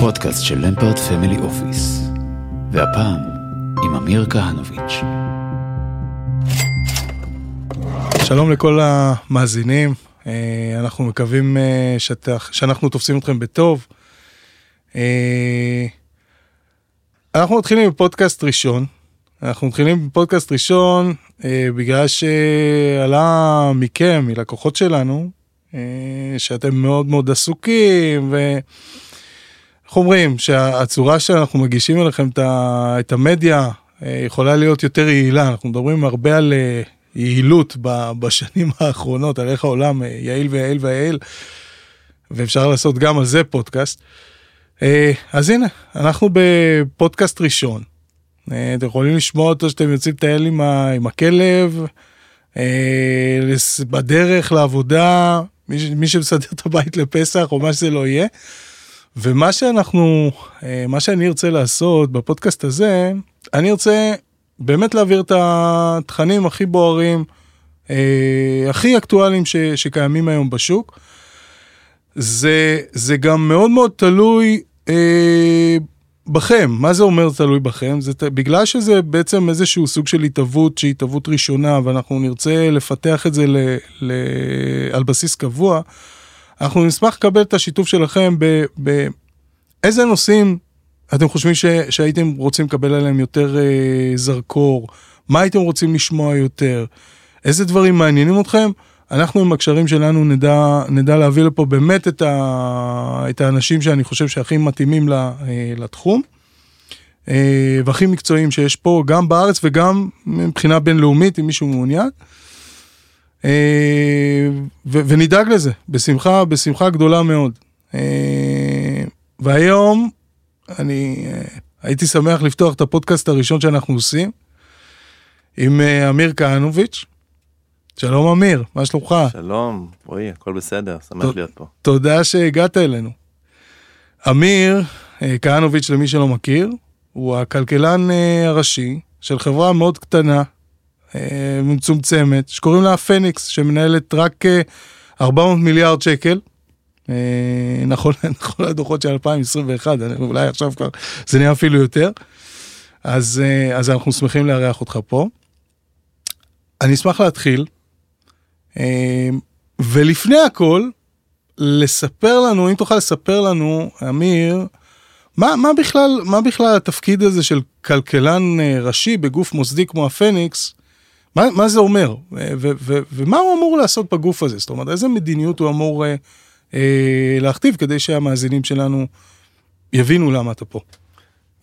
הפודקאסט של למפרט פמילי אופיס. והפעם עם אמיר כהנוביץ'. שלום לכל המאזינים, אה, אנחנו מקווים אה, שאת, שאנחנו תופסים אתכם בטוב. אה, אנחנו מתחילים בפודקאסט ראשון, אנחנו מתחילים בפודקאסט ראשון בגלל שעלה מכם, מלקוחות שלנו, שאתם מאוד מאוד עסוקים ואיך אומרים שהצורה שאנחנו מגישים אליכם את המדיה יכולה להיות יותר יעילה, אנחנו מדברים הרבה על יעילות בשנים האחרונות, על איך העולם יעיל ויעיל ויעיל, ואפשר לעשות גם על זה פודקאסט. אה, אז הנה, אנחנו בפודקאסט ראשון. אה, אתם יכולים לשמוע אותו שאתם יוצאים לטייל עם, הכלב, אה, בדרך לעבודה, מי שמסדר את הבית לפסח או מה שזה לא יהיה. ומה שאנחנו, מה שאני ארצה לעשות בפודקאסט הזה, אני ארצה באמת להעביר את התכנים הכי בוערים, אה, הכי אקטואליים ש, שקיימים היום בשוק. זה, זה גם מאוד מאוד תלוי אה, בכם. מה זה אומר תלוי בכם? זה בגלל שזה בעצם איזשהו סוג של התהוות שהיא התהוות ראשונה ואנחנו נרצה לפתח את זה ל, ל, על בסיס קבוע, אנחנו נשמח לקבל את השיתוף שלכם באיזה נושאים אתם חושבים ש, שהייתם רוצים לקבל עליהם יותר אה, זרקור? מה הייתם רוצים לשמוע יותר? איזה דברים מעניינים אתכם? אנחנו עם הקשרים שלנו נדע, נדע להביא לפה באמת את, ה, את האנשים שאני חושב שהכי מתאימים לה, אה, לתחום. אה, והכי מקצועיים שיש פה, גם בארץ וגם מבחינה בינלאומית, אם מישהו מעוניין. אה, ו, ונדאג לזה, בשמחה, בשמחה גדולה מאוד. אה, והיום אני uh, הייתי שמח לפתוח את הפודקאסט הראשון שאנחנו עושים עם אמיר כהנוביץ'. שלום אמיר, מה שלומך? שלום, רועי, הכל בסדר, שמח ת, להיות פה. תודה שהגעת אלינו. אמיר כהנוביץ', למי שלא מכיר, הוא הכלכלן הראשי של חברה מאוד קטנה, מצומצמת, שקוראים לה פניקס, שמנהלת רק uh, 400 מיליארד שקל. אה, נכון, נכון לדוחות של 2021, אולי עכשיו כבר זה נהיה אפילו יותר. אז, אה, אז אנחנו שמחים לארח אותך פה. אני אשמח להתחיל, אה, ולפני הכל, לספר לנו, אם תוכל לספר לנו, אמיר, מה, מה, בכלל, מה בכלל התפקיד הזה של כלכלן ראשי בגוף מוסדי כמו הפניקס, מה, מה זה אומר? ו, ו, ו, ומה הוא אמור לעשות בגוף הזה? זאת אומרת, איזה מדיניות הוא אמור אה, להכתיב כדי שהמאזינים שלנו יבינו למה אתה פה.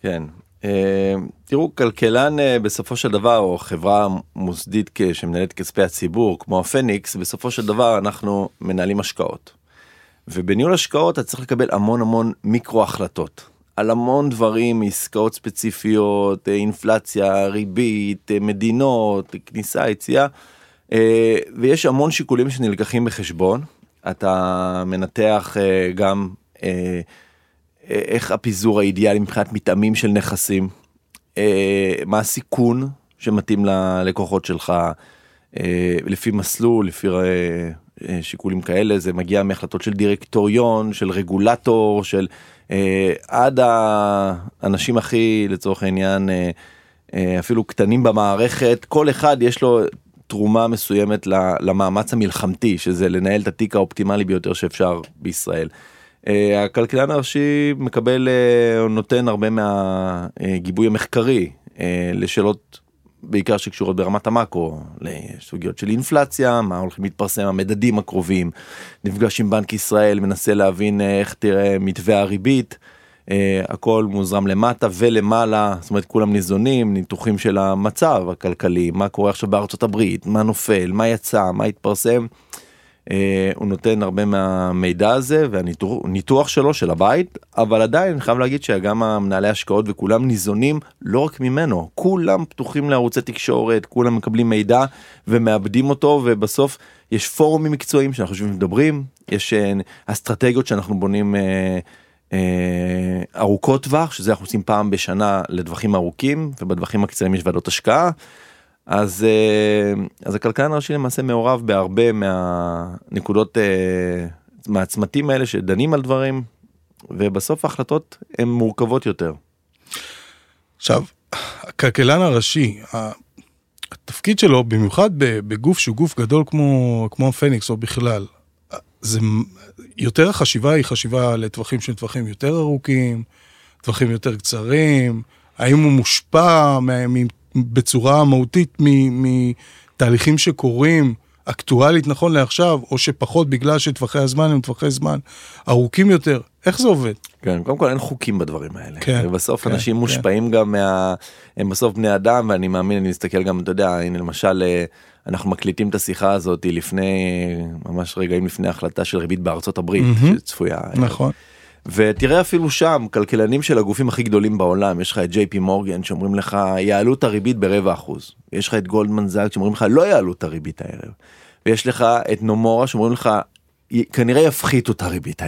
כן, אה, תראו, כלכלן אה, בסופו של דבר, או חברה מוסדית שמנהלת כספי הציבור, כמו הפניקס, בסופו של דבר אנחנו מנהלים השקעות. ובניהול השקעות אתה צריך לקבל המון המון מיקרו החלטות. על המון דברים, עסקאות ספציפיות, אה, אינפלציה, ריבית, אה, מדינות, כניסה, יציאה, ויש המון שיקולים שנלקחים בחשבון, אתה מנתח גם איך הפיזור האידיאלי מבחינת מטעמים של נכסים, מה הסיכון שמתאים ללקוחות שלך, לפי מסלול, לפי שיקולים כאלה, זה מגיע מהחלטות של דירקטוריון, של רגולטור, של עד האנשים הכי, לצורך העניין, uh, אפילו קטנים במערכת, כל אחד יש לו תרומה מסוימת למאמץ המלחמתי, שזה לנהל את התיק האופטימלי ביותר שאפשר בישראל. אה, הכלכלן הראשי מקבל, אה, נותן הרבה מהגיבוי המחקרי אה, לשאלות בעיקר שקשורות ברמת המאקרו, לסוגיות של אינפלציה, מה הולכים להתפרסם, המדדים הקרובים, נפגש עם בנק ישראל, מנסה להבין איך תראה מתווה הריבית. Uh, הכל מוזרם למטה ולמעלה, זאת אומרת כולם ניזונים, ניתוחים של המצב הכלכלי, מה קורה עכשיו בארצות הברית, מה נופל, מה יצא, מה התפרסם. Uh, הוא נותן הרבה מהמידע הזה והניתוח שלו של הבית, אבל עדיין אני חייב להגיד שגם המנהלי השקעות וכולם ניזונים לא רק ממנו, כולם פתוחים לערוצי תקשורת, כולם מקבלים מידע ומאבדים אותו ובסוף יש פורומים מקצועיים שאנחנו חושבים ומדברים, יש uh, אסטרטגיות שאנחנו בונים. Uh, אה, ארוכות טווח שזה אנחנו עושים פעם בשנה לטווחים ארוכים ובטווחים הקצרים יש ועדות השקעה. אז אה, אז הכלכלן הראשי למעשה מעורב בהרבה מהנקודות אה, מהצמתים האלה שדנים על דברים ובסוף ההחלטות הן מורכבות יותר. עכשיו, הכלכלן הראשי, התפקיד שלו, במיוחד בגוף שהוא גוף גדול כמו, כמו הפניקס או בכלל, זה יותר החשיבה היא חשיבה לטווחים של טווחים יותר ארוכים, טווחים יותר קצרים, האם הוא מושפע מ- מ- בצורה מהותית מתהליכים שקורים אקטואלית נכון לעכשיו, או שפחות בגלל שטווחי הזמן הם טווחי זמן ארוכים יותר, איך זה עובד? כן, קודם כל אין חוקים בדברים האלה. כן, ובסוף כן, אנשים כן. מושפעים גם מה... הם בסוף בני אדם, ואני מאמין, אני מסתכל גם, אתה יודע, הנה למשל, אה, אנחנו מקליטים את השיחה הזאת לפני, ממש רגעים לפני ההחלטה של ריבית בארצות הברית, מהמם. שצפויה. נכון. ותראה אפילו שם, כלכלנים של הגופים הכי גדולים בעולם, יש לך את ג'יי פי מורגן שאומרים לך, יעלו את הריבית ברבע אחוז. יש לך את גולדמן זאק שאומרים לך, לא יעלו את הריבית הערב. ויש לך את נומורה שאומרים לך, "י- כנראה יפחיתו את הריבית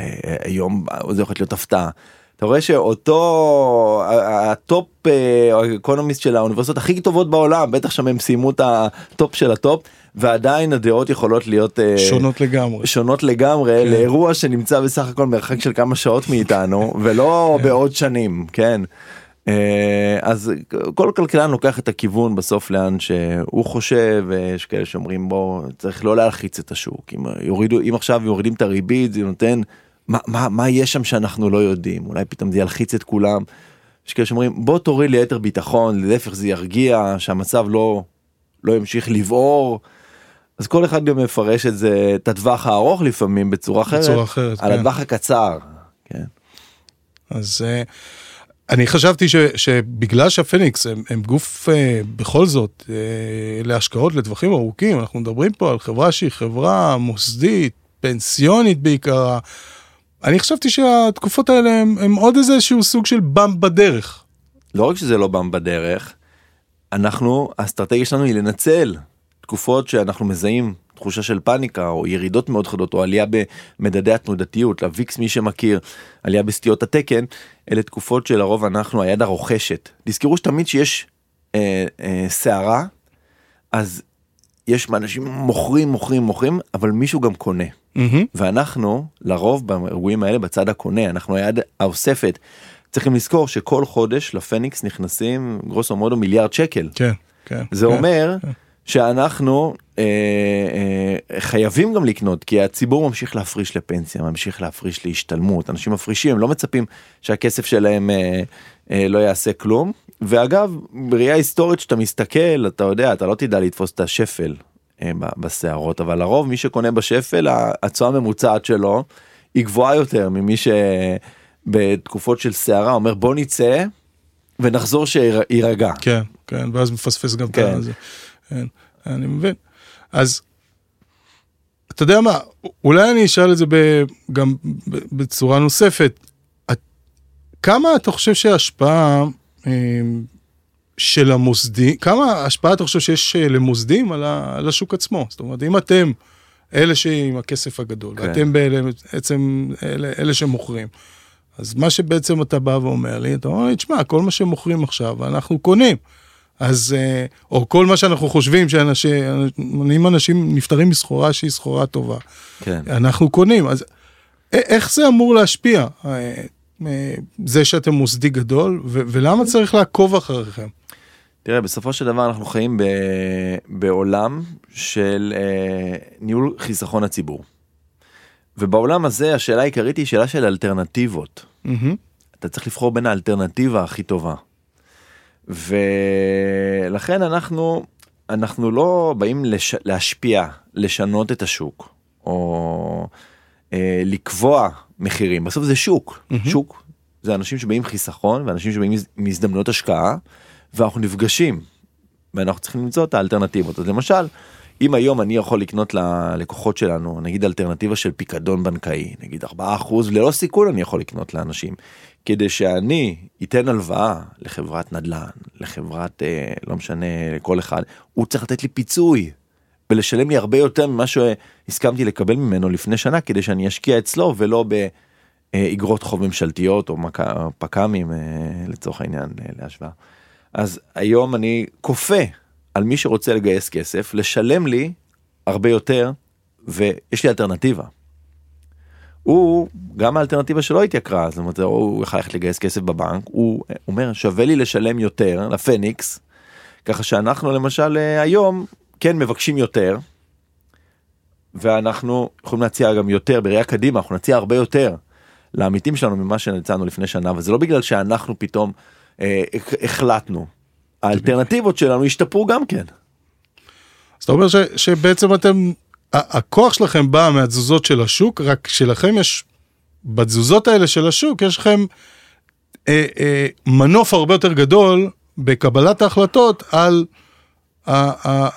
היום, זה יכול להיות הפתעה. אתה רואה שאותו ה top economist של האוניברסיטאות הכי טובות בעולם בטח שם הם סיימו את ה top של ה top ועדיין הדעות יכולות להיות אה, שונות לגמרי. שונות לגמרי כן. לאירוע שנמצא בסך הכל מרחק של כמה שעות מאיתנו ולא בעוד שנים כן. אה, אז כל כלכלן לוקח את הכיוון בסוף לאן שהוא חושב ויש כאלה שאומרים בוא צריך לא להלחיץ את השוק אם יורידו אם עכשיו יורידים את הריבית זה נותן מה מה מה יש שם שאנחנו לא יודעים אולי פתאום זה ילחיץ את כולם. יש כאלה שאומרים בוא תוריד ליתר ביטחון להפך זה ירגיע שהמצב לא לא ימשיך לבעור. אז כל אחד גם מפרש את זה את הטווח הארוך לפעמים בצורה אחרת, בצורה אחרת, על כן. הטווח הקצר. כן. אז אה, אני חשבתי ש, שבגלל שהפניקס הם, הם גוף אה, בכל זאת אה, להשקעות לטווחים ארוכים, אנחנו מדברים פה על חברה שהיא חברה מוסדית, פנסיונית בעיקרה. אני חשבתי שהתקופות האלה הם, הם עוד איזה שהוא סוג של באמפ בדרך. לא רק שזה לא בם בדרך, אנחנו, האסטרטגיה שלנו היא לנצל תקופות שאנחנו מזהים תחושה של פאניקה או ירידות מאוד חדות או עלייה במדדי התנודתיות, לוויקס מי שמכיר, עלייה בסטיות התקן, אלה תקופות שלרוב אנחנו היד הרוכשת. תזכרו שתמיד שיש אה, אה, סערה, אז יש אנשים מוכרים מוכרים מוכרים אבל מישהו גם קונה. מהמם. ואנחנו לרוב באירועים האלה בצד הקונה אנחנו היד האוספת. צריכים לזכור שכל חודש לפניקס נכנסים גרוסו מודו מיליארד שקל. כן, כן. זה כן. אומר שאנחנו אה, אה, חייבים גם לקנות כי הציבור ממשיך להפריש לפנסיה ממשיך להפריש להשתלמות אנשים מפרישים לא מצפים שהכסף שלהם אה, אה, לא יעשה כלום ואגב בראייה היסטורית שאתה מסתכל אתה יודע אתה לא תדע לתפוס את השפל אה, בסערות אבל לרוב מי שקונה בשפל התשואה הממוצעת שלו היא גבוהה יותר ממי שבתקופות של סערה אומר בוא נצא ונחזור שיירגע. כן, כן, ואז מפספס גם כן. את זה. כן, אני מבין. אז, אתה יודע מה, אולי אני אשאל את זה ב, גם ב, בצורה נוספת. את, כמה אתה חושב שההשפעה אה, של המוסדי, כמה השפעה אתה חושב שיש אה, למוסדים על, ה, על השוק עצמו? זאת אומרת, אם אתם אלה שעם הכסף הגדול, כן. ואתם בעצם אלה, אלה שמוכרים, אז מה שבעצם אתה בא ואומר לי, אתה אומר לי, תשמע, כל מה שמוכרים עכשיו, אנחנו קונים. אז, אה, או כל מה שאנחנו חושבים שאנשים, אם אנשים נפטרים מסחורה שהיא סחורה טובה, כן. אנחנו קונים. אז איך זה אמור להשפיע? אה, אה, זה שאתם מוסדי גדול, ו- ולמה צריך לעקוב אחריכם? תראה בסופו של דבר אנחנו חיים ב... בעולם של אה, ניהול חיסכון הציבור. ובעולם הזה השאלה העיקרית היא שאלה של אלטרנטיבות. מהמם. אתה צריך לבחור בין האלטרנטיבה הכי טובה. ולכן אנחנו אנחנו לא באים לש... להשפיע לשנות את השוק או אה, לקבוע מחירים. בסוף זה שוק. מהמם. שוק זה אנשים שבאים חיסכון ואנשים שבאים מהזדמנויות השקעה ואנחנו נפגשים ואנחנו צריכים למצוא את האלטרנטיבות. אז למשל אם היום אני יכול לקנות ללקוחות שלנו נגיד אלטרנטיבה של פיקדון בנקאי נגיד 4% ללא סיכון אני יכול לקנות לאנשים כדי שאני אתן הלוואה לחברת נדל"ן לחברת אה, לא משנה לכל אחד הוא צריך לתת לי פיצוי ולשלם לי הרבה יותר ממה שהסכמתי לקבל ממנו לפני שנה כדי שאני אשקיע אצלו ולא באגרות חוב ממשלתיות או פק"מים אה, לצורך העניין אה, להשוואה. אז היום אני כופה על מי שרוצה לגייס כסף לשלם לי הרבה יותר ויש לי אלטרנטיבה. הוא גם האלטרנטיבה שלו התייקרה זאת אומרת הוא יכול ללכת לגייס כסף בבנק הוא אומר שווה לי לשלם יותר לפניקס ככה שאנחנו למשל אה, היום כן מבקשים יותר. ואנחנו יכולים להציע גם יותר בראייה קדימה אנחנו נציע הרבה יותר לעמיתים שלנו ממה שהצענו לפני שנה וזה לא בגלל שאנחנו פתאום אה, החלטנו האלטרנטיבות שלנו השתפרו גם כן. אז אתה אומר ש, שבעצם אתם, הכוח שלכם בא מהתזוזות של השוק, רק שלכם יש, בתזוזות האלה של השוק, יש לכם אה, אה, מנוף הרבה יותר גדול בקבלת ההחלטות על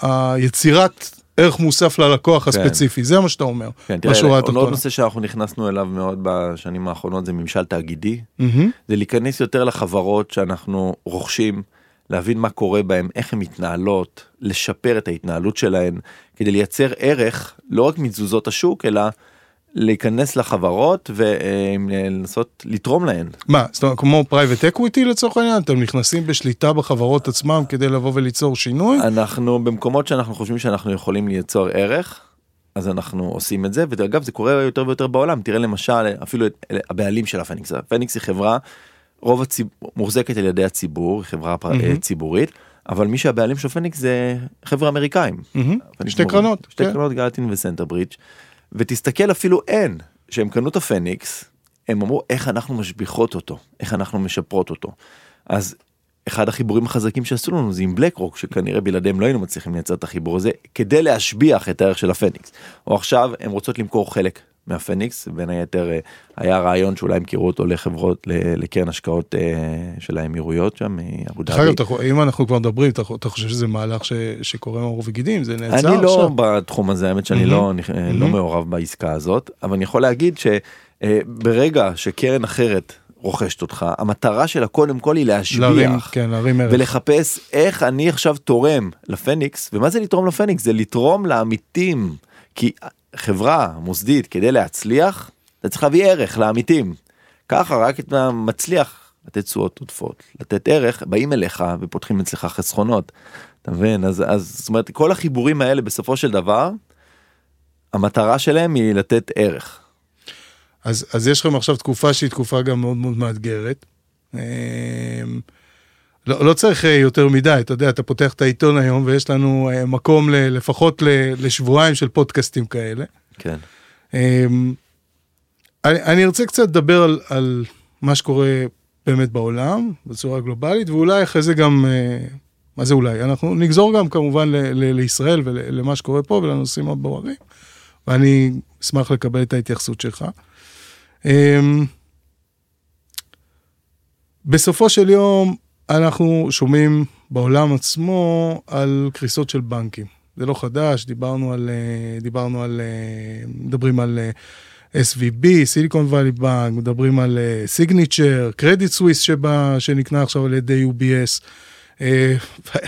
היצירת ערך מוסף ללקוח כן. הספציפי, זה מה שאתה אומר. כן, תראה, עוד נושא שאנחנו נכנסנו אליו מאוד בשנים האחרונות זה ממשל תאגידי, mm-hmm. זה להיכנס יותר לחברות שאנחנו רוכשים. להבין מה קורה בהם, איך הן מתנהלות, לשפר את ההתנהלות שלהן, כדי לייצר ערך לא רק מתזוזות השוק, אלא להיכנס לחברות ולנסות לתרום להן. מה, זאת אומרת, כמו private equity לצורך העניין? אתם נכנסים בשליטה בחברות עצמם כדי לבוא וליצור שינוי? אנחנו במקומות שאנחנו חושבים שאנחנו יכולים ליצור ערך. אז אנחנו עושים את זה ואגב זה קורה יותר ויותר בעולם תראה למשל אפילו הבעלים של הפניקס הפניקס היא חברה רוב הציבור מוחזקת על ידי הציבור חברה mm-hmm. ציבורית אבל מי שהבעלים של פניקס זה חבר'ה אמריקאים. Mm-hmm. שתי קרנות. שתי כן. קרנות גלטין וסנטר ברידג' ותסתכל אפילו אין שהם קנו את הפניקס הם אמרו איך אנחנו משביחות אותו איך אנחנו משפרות אותו. אז אחד החיבורים החזקים שעשו לנו זה עם בלק רוק שכנראה בלעדיהם לא היינו מצליחים לייצר את החיבור הזה כדי להשביח את הערך של הפניקס. או עכשיו הם רוצות למכור חלק מהפניקס בין היתר אה, היה רעיון שאולי ימכרו אותו לחברות לקרן השקעות אה, של האמירויות שם מאבו דאבי. אם אנחנו כבר מדברים אתה חושב שזה מהלך שקורה עם עור וגידים זה נעצר? אני לא בתחום הזה האמת שאני לא, לא מעורב בעסקה הזאת אבל אני יכול להגיד שברגע אה, שקרן אחרת רוכשת אותך המטרה שלה קודם כל היא להשביח להרים, כן, להרים ולחפש איך אני עכשיו תורם לפניקס ומה זה לתרום לפניקס? זה לתרום לעמיתים. כי חברה מוסדית כדי להצליח אתה צריך להביא ערך לעמיתים ככה רק אתה מצליח לתת תשואות עודפות לתת ערך באים אליך ופותחים אצלך חסכונות אתה מבין אז אז זאת אומרת כל החיבורים האלה בסופו של דבר המטרה שלהם היא לתת ערך. אז אז יש לכם עכשיו תקופה שהיא תקופה גם מאוד מאוד מאתגרת. לא, לא צריך אה, יותר מדי, אתה יודע, אתה פותח את העיתון היום ויש לנו אה, מקום ל, לפחות ל, לשבועיים של פודקאסטים כאלה. כן. אמ, אני, אני ארצה קצת לדבר על, על מה שקורה באמת בעולם, בצורה גלובלית, ואולי אחרי זה גם, אה, מה זה אולי? אנחנו נגזור גם כמובן ל, ל, לישראל ולמה שקורה פה ולנושאים הבוערים, ואני אשמח לקבל את ההתייחסות שלך. אמ, בסופו של יום, אנחנו שומעים בעולם עצמו על קריסות של בנקים. זה לא חדש, דיברנו על, אה, דיברנו על, אה, מדברים על אה, SVB, סיליקון וואלי בנק, מדברים על סיגניצ'ר, קרדיט סוויס שבא, שנקנה עכשיו על ידי UBS.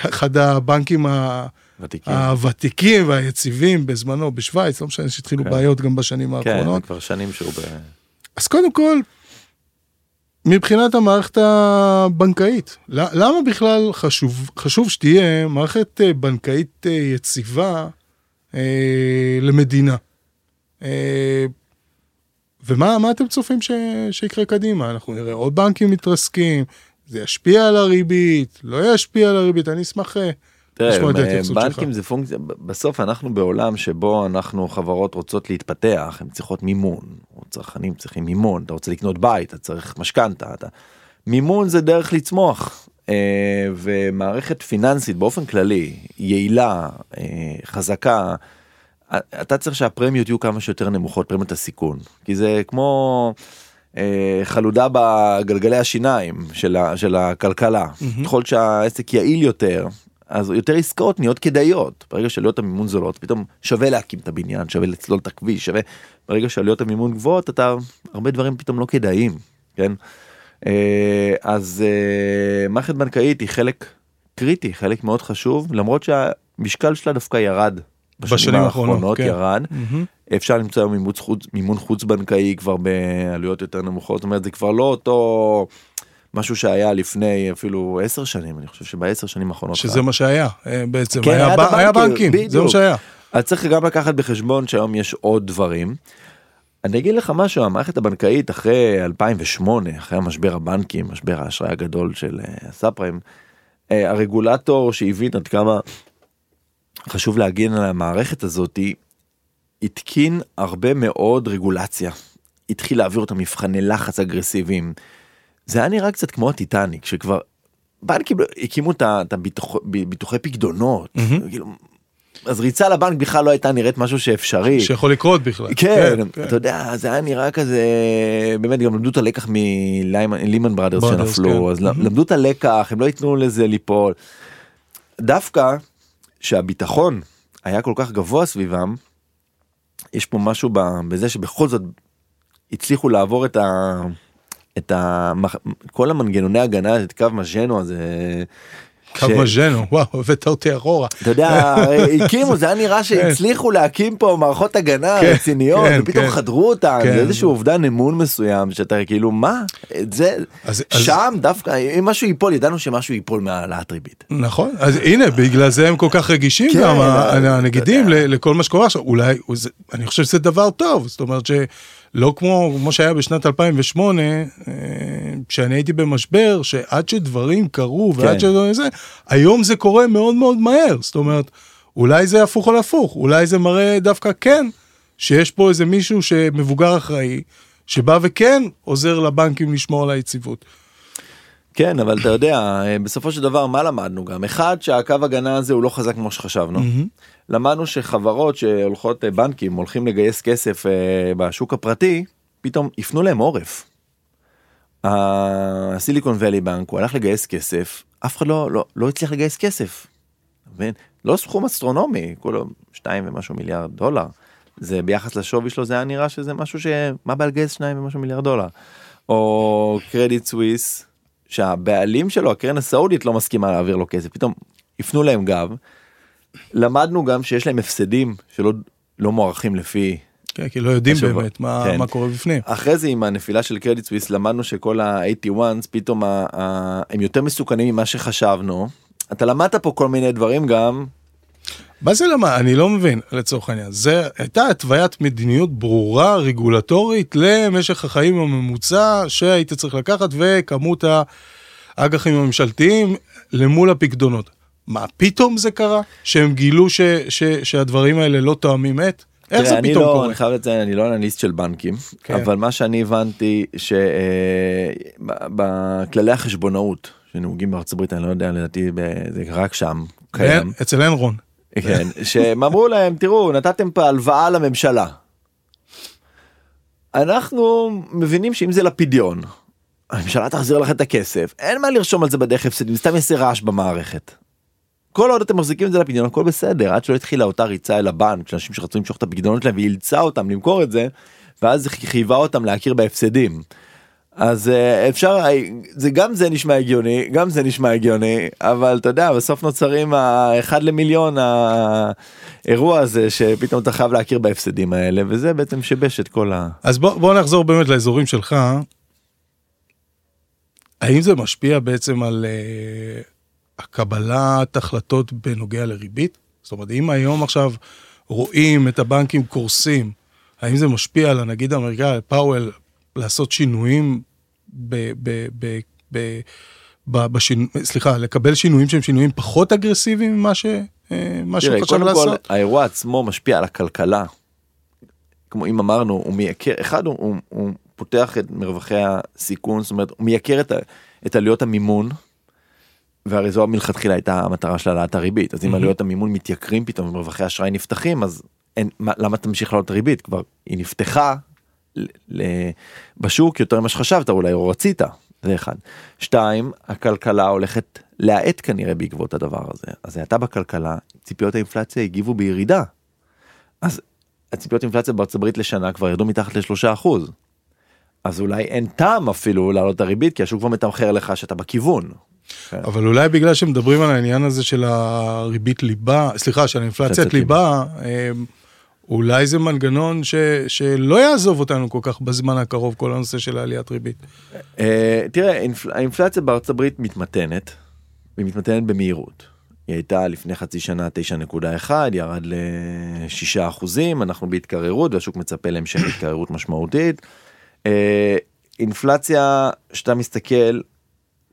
אחד הבנקים ותיקים. הוותיקים והיציבים בזמנו בשוויץ, לא משנה שהתחילו כן. בעיות גם בשנים כן, האחרונות. כן, כבר שנים שהוא ב... אז קודם כל, מבחינת המערכת הבנקאית, למה בכלל חשוב, חשוב שתהיה מערכת אה, בנקאית אה, יציבה אה, למדינה? אה, ומה אתם צופים ש, שיקרה קדימה? אנחנו נראה עוד בנקים מתרסקים, זה ישפיע על הריבית, לא ישפיע על הריבית, אני אשמח אה. בנקים זה פונקציה, בסוף אנחנו בעולם שבו אנחנו חברות רוצות להתפתח, הן צריכות מימון, או צרכנים צריכים מימון, אתה רוצה לקנות בית, אתה צריך משכנתה, אתה... מימון זה דרך לצמוח. אה, ומערכת פיננסית באופן כללי, יעילה, אה, חזקה, אתה צריך שהפרמיות יהיו כמה שיותר נמוכות, פרמיות הסיכון. כי זה כמו חלודה בגלגלי השיניים של, ה, של הכלכלה. Mm-hmm. ככל שהעסק יעיל יותר, אז יותר עסקאות נהיות כדאיות ברגע שעלויות המימון זולות פתאום שווה להקים את הבניין שווה לצלול את הכביש שווה ברגע שעלויות המימון גבוהות אתה הרבה דברים פתאום לא כדאיים כן אה, אז אה, מערכת בנקאית היא חלק קריטי חלק מאוד חשוב למרות שהמשקל שלה דווקא ירד בשנים האחרונות כן. ירד mm-hmm. אפשר למצוא היום מימון חוץ, מימון חוץ בנקאי כבר בעלויות יותר נמוכות זאת אומרת זה כבר לא אותו. משהו שהיה לפני אפילו עשר שנים אני חושב שבעשר שנים האחרונות שזה מה שהיה אה, בעצם כן, היה, היה, היה בנקים בדיוק. זה מה שהיה. אז צריך גם לקחת בחשבון שהיום יש עוד דברים. אני אגיד לך משהו, המערכת הבנקאית אחרי 2008, אחרי המשבר הבנקים, משבר האשראי הגדול של אה, הסאפרים, אה, הרגולטור שהבין עד כמה חשוב להגן על המערכת הזאתי, התקין הרבה מאוד רגולציה. התחיל להעביר אותם מבחני לחץ אגרסיביים. זה היה נראה קצת כמו הטיטניק, שכבר בנקים הקימו את הביטוחי פקדונות, כאילו, אז ריצה לבנק בכלל לא הייתה נראית משהו שאפשרי. שיכול לקרות בכלל. כן, אתה יודע, זה היה נראה כזה, באמת גם למדו את הלקח מלימן בראדרס שנפלו, כן. אז למדו את הלקח, הם לא ייתנו לזה ליפול. דווקא שהביטחון היה כל כך גבוה סביבם, יש פה משהו בזה שבכל זאת הצליחו לעבור את ה... את ה... כל המנגנוני הגנה, את קו מז'נו הזה. קו ש- מז'נו, וואו, הבאת אותי אחורה. אתה יודע, הקימו, זה היה נראה שהצליחו להקים פה מערכות הגנה כן, רציניות, כן, ופתאום כן. חדרו אותן, כן. זה איזשהו אובדן אמון מסוים, שאתה כאילו, מה? את זה, אז- אז- שם דווקא, אם משהו ייפול, ידענו שמשהו ייפול מהעלאת ריבית. נכון, אז הנה, בגלל זה הם כל כך רגישים כן, גם, הנגידים, לכל מה שקורה עכשיו. אולי, אני חושב שזה דבר טוב, זאת אומרת שלא כמו כמו שהיה בשנת 2008, אה, כשאני הייתי במשבר, שעד שדברים קרו ועד כן. שזה, זה, היום זה קורה מאוד מאוד מהר, זאת אומרת, אולי זה הפוך על הפוך, אולי זה מראה דווקא כן, שיש פה איזה מישהו שמבוגר אחראי, שבא וכן עוזר לבנקים לשמור על היציבות. כן, אבל אתה יודע, אה, בסופו של דבר, מה למדנו גם? אחד, שהקו הגנה הזה הוא לא חזק כמו שחשבנו. למדנו שחברות שהולכות, אה, בנקים, הולכים לגייס כסף אה, בשוק הפרטי, פתאום יפנו להם עורף. הסיליקון ואלי בנק, הוא הלך לגייס כסף, אף אחד לא, לא, לא הצליח לגייס כסף. לא סכום אסטרונומי, כולו שתיים ומשהו מיליארד דולר. זה ביחס לשווי שלו זה היה נראה שזה משהו ש... מה בא לגייס שניים ומשהו מיליארד דולר. או קרדיט סוויס, שהבעלים שלו, הקרן הסעודית לא מסכימה להעביר לו כסף, פתאום יפנו להם גב. למדנו גם שיש להם הפסדים שלא לא מוערכים לפי כן, כי לא יודעים השבוע. באמת מה, כן. מה קורה בפנים. אחרי זה עם הנפילה של קרדיט סוויס למדנו שכל ה-81 פתאום ה- ה- הם יותר מסוכנים ממה שחשבנו. אתה למדת פה כל מיני דברים גם מה זה למה? אני לא מבין, לצורך העניין. זה הייתה התוויית מדיניות ברורה, רגולטורית, למשך החיים הממוצע שהיית צריך לקחת, וכמות האג"חים הממשלתיים למול הפקדונות. מה, פתאום זה קרה? שהם גילו ש, ש, שהדברים האלה לא תואמים את? איך תראה, זה פתאום לא, קורה? אני חייב לציין, אני לא אנליסט של בנקים, כן. אבל מה שאני הבנתי שבכללי החשבונאות שנהוגים בארצות הברית, אני לא יודע, לדעתי זה רק שם קיים. אצל אנרון. כן, שהם אמרו להם, תראו, נתתם פה הלוואה לממשלה. אנחנו מבינים שאם זה לפדיון, הממשלה תחזיר לכם את הכסף, אין מה לרשום על זה בדרך הפסדים, סתם יעשה רעש במערכת. כל עוד אתם מחזיקים את זה לפדיון הכל בסדר עד שלא התחילה אותה ריצה אל הבנק של אנשים שרצו למשוך את הפקדונות שלהם ואילצה אותם למכור את זה ואז חייבה אותם להכיר בהפסדים. אז אה, אפשר זה גם זה נשמע הגיוני גם זה נשמע הגיוני אבל אתה יודע בסוף נוצרים האחד למיליון האירוע הזה שפתאום אתה חייב להכיר בהפסדים האלה וזה בעצם שיבש את כל ה... אז בוא, בוא נחזור באמת לאזורים שלך. האם זה משפיע בעצם על uh, הקבלת החלטות בנוגע לריבית? זאת אומרת, אם היום עכשיו רואים את הבנקים קורסים, האם זה משפיע על הנגיד האמריקאי, פאוול, לעשות שינויים ב... ב, ב, ב בשינו... סליחה, לקבל שינויים שהם שינויים פחות אגרסיביים ממה ש... אה, מה שהוא חשב קודם כל לעשות? האירוע עצמו משפיע על הכלכלה. כמו אם אמרנו הוא מייקר אחד הוא, הוא, הוא פותח את מרווחי הסיכון זאת אומרת הוא מייקר את, את עלויות המימון. והרי זו מלכתחילה הייתה המטרה של העלאת הריבית אז אם. עלויות המימון מתייקרים פתאום מרווחי אשראי נפתחים אז אין מה, למה תמשיך לעלות הריבית כבר היא נפתחה בשוק יותר ממה שחשבת אולי או רצית זה אחד. שתיים הכלכלה הולכת להאט כנראה בעקבות הדבר הזה אז הייתה בכלכלה ציפיות האינפלציה הגיבו בירידה. אז הציפיות אינפלציה בארצות הברית לשנה כבר ירדו מתחת לשלושה אחוז. אז אולי אין טעם אפילו להעלות את הריבית כי השוק כבר מתמחר לך שאתה בכיוון. אבל אולי בגלל שמדברים על העניין הזה של הריבית ליבה, סליחה, של האינפלציית אינפלציית ליבה, אמ, אולי זה מנגנון ש, שלא יעזוב אותנו כל כך בזמן הקרוב, כל הנושא של העליית ריבית. אה, תראה אינפל... האינפלציה בארצות הברית מתמתנת. והיא מתמתנת במהירות. היא הייתה לפני חצי שנה 9.1 ירד ל-6 אחוזים אנחנו בהתקררות והשוק מצפה להמשך התקררות משמעותית. אה, אינפלציה שאתה מסתכל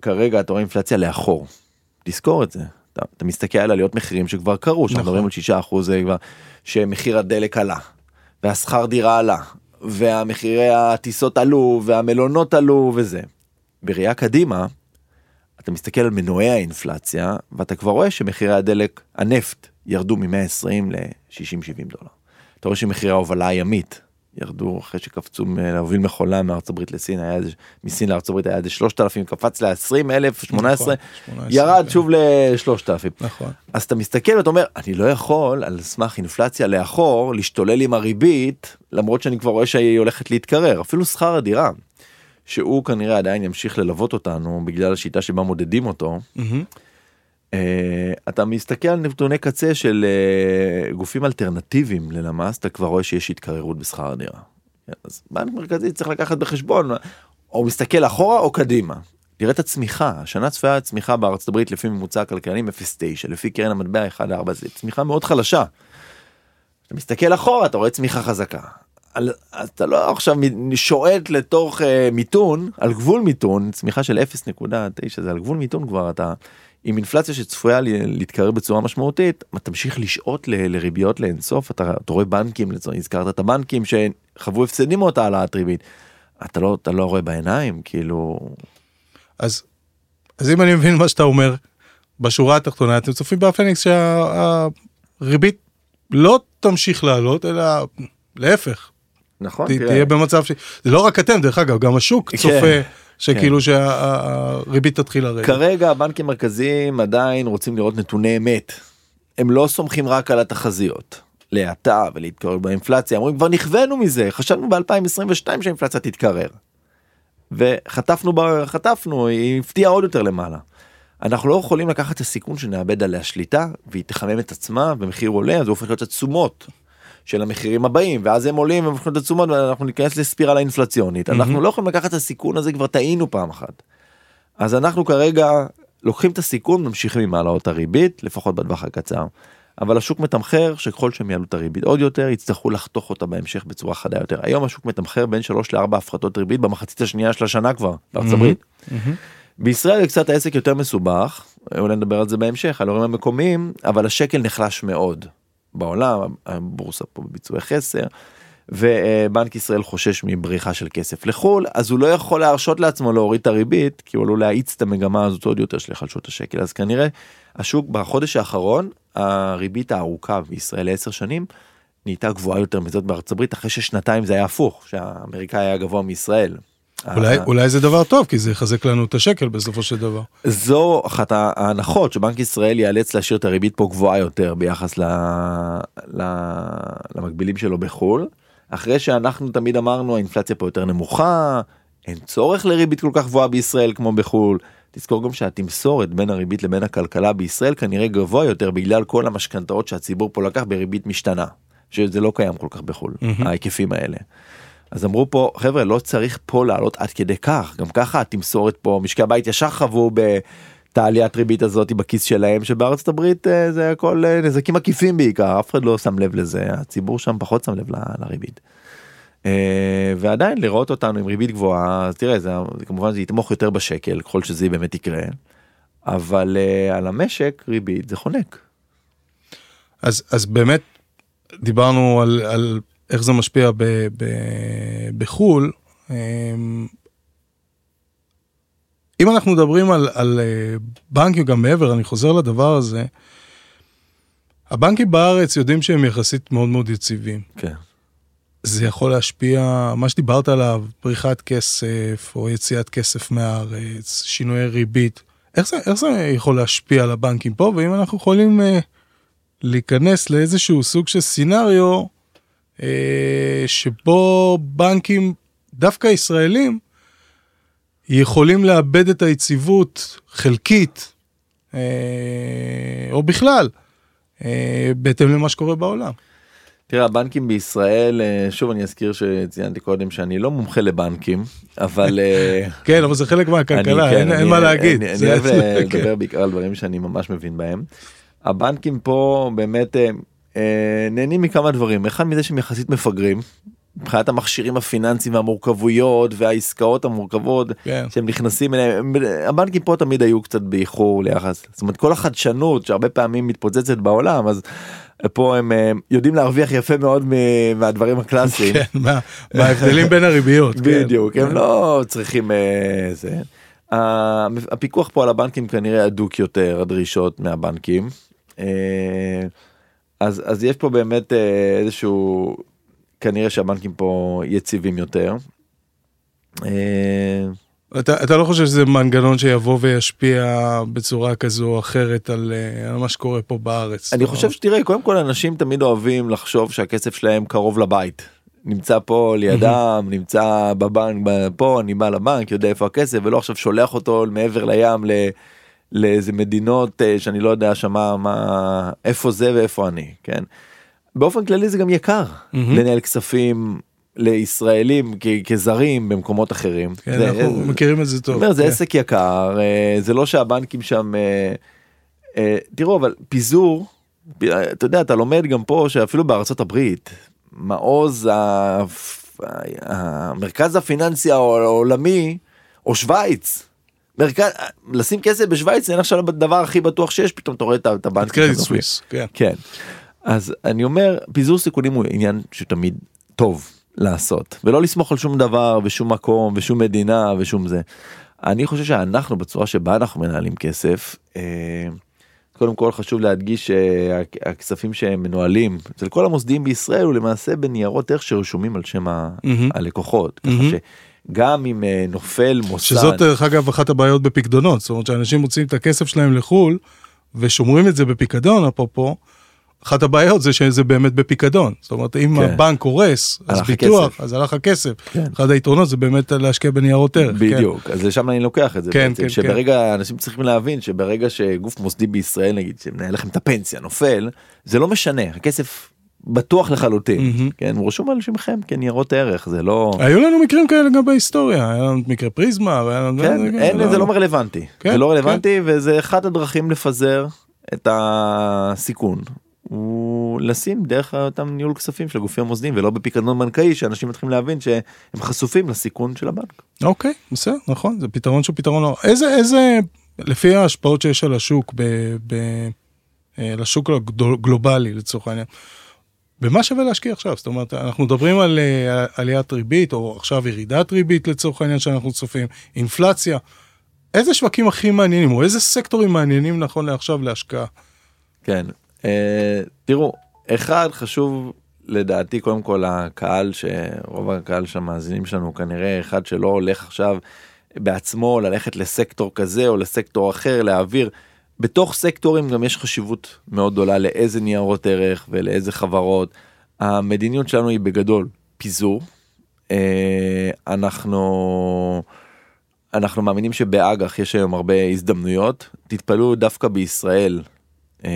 כרגע אתה רואה אינפלציה לאחור. תזכור את זה. אתה, אתה מסתכל על עליות מחירים שכבר קרו שאנחנו נכון. מדברים על 6 אחוז זה כבר שמחיר הדלק עלה והשכר דירה עלה והמחירי הטיסות עלו והמלונות עלו וזה. בראייה קדימה אתה מסתכל על מנועי האינפלציה ואתה כבר רואה שמחירי הדלק הנפט ירדו מ-120 ל-60-70 דולר. אתה רואה שמחירי ההובלה הימית ירדו אחרי שקפצו להוביל מכולה מארצות הברית לסין היה איזה מסין לארצות הברית היה איזה 3,000 קפץ ל-20 אלף 18 נכון, 18, ירד כן. שוב ל-3,000 נכון. אז אתה מסתכל ואתה אומר אני לא יכול על סמך אינפלציה לאחור להשתולל עם הריבית למרות שאני כבר רואה שהיא הולכת להתקרר אפילו שכר הדירה. שהוא כנראה עדיין ימשיך ללוות אותנו בגלל השיטה שבה מודדים אותו. מהמם. אה, אתה מסתכל על נתוני קצה של אה, גופים אלטרנטיביים ללמ"ס אתה כבר רואה שיש התקררות בשכר הדירה. כן, אז בנק מרכזי צריך לקחת בחשבון או מסתכל אחורה או קדימה. תראה את הצמיחה השנה צפויה צמיחה בארצות הברית לפי ממוצע הכלכלנים 0.9 לפי קרן המטבע 1.4 זה צמיחה מאוד חלשה. אתה מסתכל אחורה אתה רואה צמיחה חזקה. על, אתה לא עכשיו שועט לתוך אה, מיתון על גבול מיתון צמיחה של 0.9 זה על גבול מיתון כבר אתה עם אינפלציה שצפויה להתקרר בצורה משמעותית אתה תמשיך לשעוט ל- לריביות לאינסוף? אתה, אתה רואה בנקים הזכרת את הבנקים שחוו הפסדים מאותה העלאת ריבית. אתה לא אתה לא רואה בעיניים כאילו אז, אז אם אני מבין מה שאתה אומר, בשורה התחתונה אתם צופים באפניקס שהריבית לא תמשיך לעלות, אלא להפך, נכון ת, תהיה במצב ש... זה לא רק אתם, דרך אגב, גם השוק כן, צופה כן. שכאילו שהריבית תתחיל לרדת. כרגע הבנקים המרכזיים עדיין רוצים לראות נתוני אמת. הם לא סומכים רק על התחזיות. להאטה ולהתקרר באינפלציה אומרים כבר נכוונו מזה חשבנו ב2022 שהאינפלציה תתקרר. וחטפנו חטפנו היא הפתיעה עוד יותר למעלה. אנחנו לא יכולים לקחת את הסיכון שנאבד עליה שליטה והיא תחמם את עצמה ומחיר עולה אז זה הופך להיות התשומות של המחירים הבאים ואז הם עולים והם להיות התשומות ואנחנו ניכנס לספירלה אינפלציונית אנחנו לא יכולים לקחת את הסיכון הזה כבר טעינו פעם אחת. אז אנחנו כרגע לוקחים את הסיכון ממשיכים עם העלאות הריבית לפחות בטווח הקצר. אבל השוק מתמחר שככל שהם יעלו את הריבית עוד יותר יצטרכו לחתוך אותה בהמשך בצורה חדה יותר היום השוק מתמחר בין 3 ל-4 הפחתות ריבית במחצית השנייה של השנה כבר בארצות הברית. בישראל זה קצת העסק יותר מסובך אולי נדבר על זה בהמשך על ההורים המקומיים אבל השקל נחלש מאוד בעולם הבורסה פה בביצועי חסר. ובנק ישראל חושש מבריחה של כסף לחו"ל אז הוא לא יכול להרשות לעצמו להוריד את הריבית כי הוא עלול להאיץ את המגמה הזאת עוד יותר של היחלשות השקל אז כנראה השוק בחודש האחרון הריבית הארוכה בישראל לעשר שנים נהייתה גבוהה יותר מזאת בארצות הברית אחרי ששנתיים זה היה הפוך שהאמריקאי היה גבוה מישראל. אולי, ה- אולי זה דבר טוב, כי זה יחזק לנו את השקל בסופו של דבר. זו אחת ההנחות שבנק ישראל ייאלץ להשאיר את הריבית פה גבוהה יותר ביחס ל... ל... למקבילים שלו בחו"ל. אחרי שאנחנו תמיד אמרנו האינפלציה פה יותר נמוכה, אין צורך לריבית כל כך גבוהה בישראל כמו בחו"ל. תזכור גם שהתמסורת בין הריבית לבין הכלכלה בישראל כנראה גבוה יותר בגלל כל המשכנתאות שהציבור פה לקח בריבית משתנה. שזה לא קיים כל כך בחו"ל, ההיקפים האלה. אז אמרו פה חבר'ה לא צריך פה לעלות עד כדי כך גם ככה התמסורת פה משקי הבית ישר חוו את העליית ריבית הזאת בכיס שלהם שבארצות הברית אה, זה הכל אה, נזקים עקיפים בעיקר אף אחד לא שם לב לזה הציבור שם פחות שם לב לריבית. אה, ועדיין לראות אותנו עם ריבית גבוהה אז תראה זה, זה כמובן זה יתמוך יותר בשקל ככל שזה באמת יקרה. אבל על המשק ריבית זה חונק. אז, אז באמת דיברנו על, על איך זה משפיע ב, ב, בחו"ל. אמ, אם אנחנו מדברים על, על אה, בנקים גם מעבר, אני חוזר לדבר הזה, הבנקים בארץ יודעים שהם יחסית מאוד מאוד יציבים. כן. זה יכול להשפיע, מה שדיברת עליו, בריחת כסף או יציאת כסף מהארץ, שינויי ריבית, איך זה, איך זה יכול להשפיע על הבנקים פה, ואם אנחנו יכולים אה, להיכנס לאיזשהו סוג של סצנריו אה, שבו בנקים, דווקא ישראלים, יכולים לאבד את היציבות חלקית, אה, או בכלל, אה, בהתאם למה שקורה בעולם. תראה הבנקים בישראל אה, שוב אני אזכיר שציינתי קודם שאני לא מומחה לבנקים אבל אה, כן, אבל זה חלק מהכלכלה, כן, אין, אין מה להגיד. אני, אוהב אה, כן. לדבר בעיקר על דברים שאני ממש מבין בהם. הבנקים פה באמת אה, אה, נהנים מכמה דברים אחד מזה שהם יחסית מפגרים. מבחינת המכשירים הפיננסיים והמורכבויות והעסקאות המורכבות כן. שהם נכנסים אליהם הבנקים פה תמיד היו קצת באיחור ליחס זאת אומרת כל החדשנות שהרבה פעמים מתפוצצת בעולם אז פה הם אה, יודעים להרוויח יפה מאוד מהדברים הקלאסיים. כן, מה- מה ההבדלים בין הריביות. כן. בדיוק הם לא צריכים אה, זה. הפיקוח פה על הבנקים כנראה הדוק יותר הדרישות מהבנקים. אז אז יש פה באמת אה, איזשהו כנראה שהבנקים פה יציבים יותר. אה, אתה, אתה לא חושב שזה מנגנון שיבוא וישפיע בצורה כזו או אחרת על, אה, על מה שקורה פה בארץ? אני לא? חושב שתראה קודם כל אנשים תמיד אוהבים לחשוב שהכסף שלהם קרוב לבית. נמצא פה לידם נמצא בבנק פה אני בא לבנק יודע איפה הכסף ולא עכשיו שולח אותו מעבר לים ל... לאיזה מדינות אה, שאני לא יודע שמה מה איפה זה ואיפה אני כן. באופן כללי זה גם יקר מהמם. לנהל כספים לישראלים כ- כזרים במקומות אחרים. כן, זה- אנחנו מכירים את זה טוב. אומר, זה כן. עסק יקר אה, זה לא שהבנקים שם אה, תראו אבל פיזור אתה יודע אתה לומד גם פה שאפילו בארצות הברית מעוז המרכז הפיננסי העולמי או שווייץ. מרכז לשים כסף בשוויץ זה נחשב הדבר הכי בטוח שיש פתאום אתה רואה את ה- את הבנקים. קרדיט שם נופלים. סוויס, כן. כן. אז אני אומר פיזור סיכונים הוא עניין שתמיד טוב לעשות ולא לסמוך על שום דבר ושום מקום ושום מדינה ושום זה. אני חושב שאנחנו בצורה שבה אנחנו מנהלים כסף. אה, קודם כל חשוב להדגיש שהכספים שהם מנוהלים אצל כל המוסדיים בישראל הוא למעשה בניירות ערך שרשומים על שם מהמם. הלקוחות. ככה שגם אם אה, נופל מוסד שזאת דרך אגב אחת הבעיות בפיקדונות, זאת אומרת שאנשים מוציאים את הכסף שלהם לחו"ל ושומרים את זה בפיקדון אפרופו, אחת הבעיות זה שזה באמת בפיקדון, זאת אומרת אם כן. הבנק קורס אז ביטוח, הכסף. אז הלך הכסף, כן. אחד היתרונות זה באמת להשקיע בניירות ערך, כן. בדיוק אז לשם אני לוקח את זה כן, בעצם כן, שברגע אנשים צריכים להבין שברגע שגוף מוסדי בישראל נגיד שמנהל לכם את הפנסיה נופל זה לא משנה הכסף בטוח לחלוטין מהמם. כן הוא רשום על שמכם כניירות ערך זה לא היו לנו מקרים כאלה גם בהיסטוריה, היה לנו מקרה פריזמה, והיה לנו... כן אין זה לא רלוונטי כן, זה לא רלוונטי וזה אחת הדרכים לפזר את הסיכון. הוא לשים דרך אותם ניהול כספים של הגופים המוסדיים ולא בפיקדון בנקאי שאנשים מתחילים להבין שהם חשופים לסיכון של הבנק. אוקיי, בסדר, נכון, זה פתרון שהוא פתרון לא... איזה, איזה, לפי ההשפעות שיש על השוק, ב, ב, אה, לשוק הגלובלי לצורך העניין, במה שווה להשקיע עכשיו? זאת אומרת, אנחנו מדברים על אה, עליית ריבית, או עכשיו ירידת ריבית לצורך העניין שאנחנו צופים, אינפלציה. איזה שווקים הכי מעניינים, או איזה סקטורים מעניינים נכון לעכשיו להשקעה? כן, אה, תראו, אחד חשוב לדעתי קודם כל הקהל שרוב הקהל שהמאזינים שלנו כנראה אחד שלא הולך עכשיו בעצמו ללכת לסקטור כזה או לסקטור אחר להעביר. בתוך סקטורים גם יש חשיבות מאוד גדולה לאיזה ניירות ערך ולאיזה חברות. המדיניות שלנו היא בגדול פיזור. אה, אנחנו אנחנו מאמינים שבאג"ח יש היום הרבה הזדמנויות תתפלאו דווקא בישראל. אה,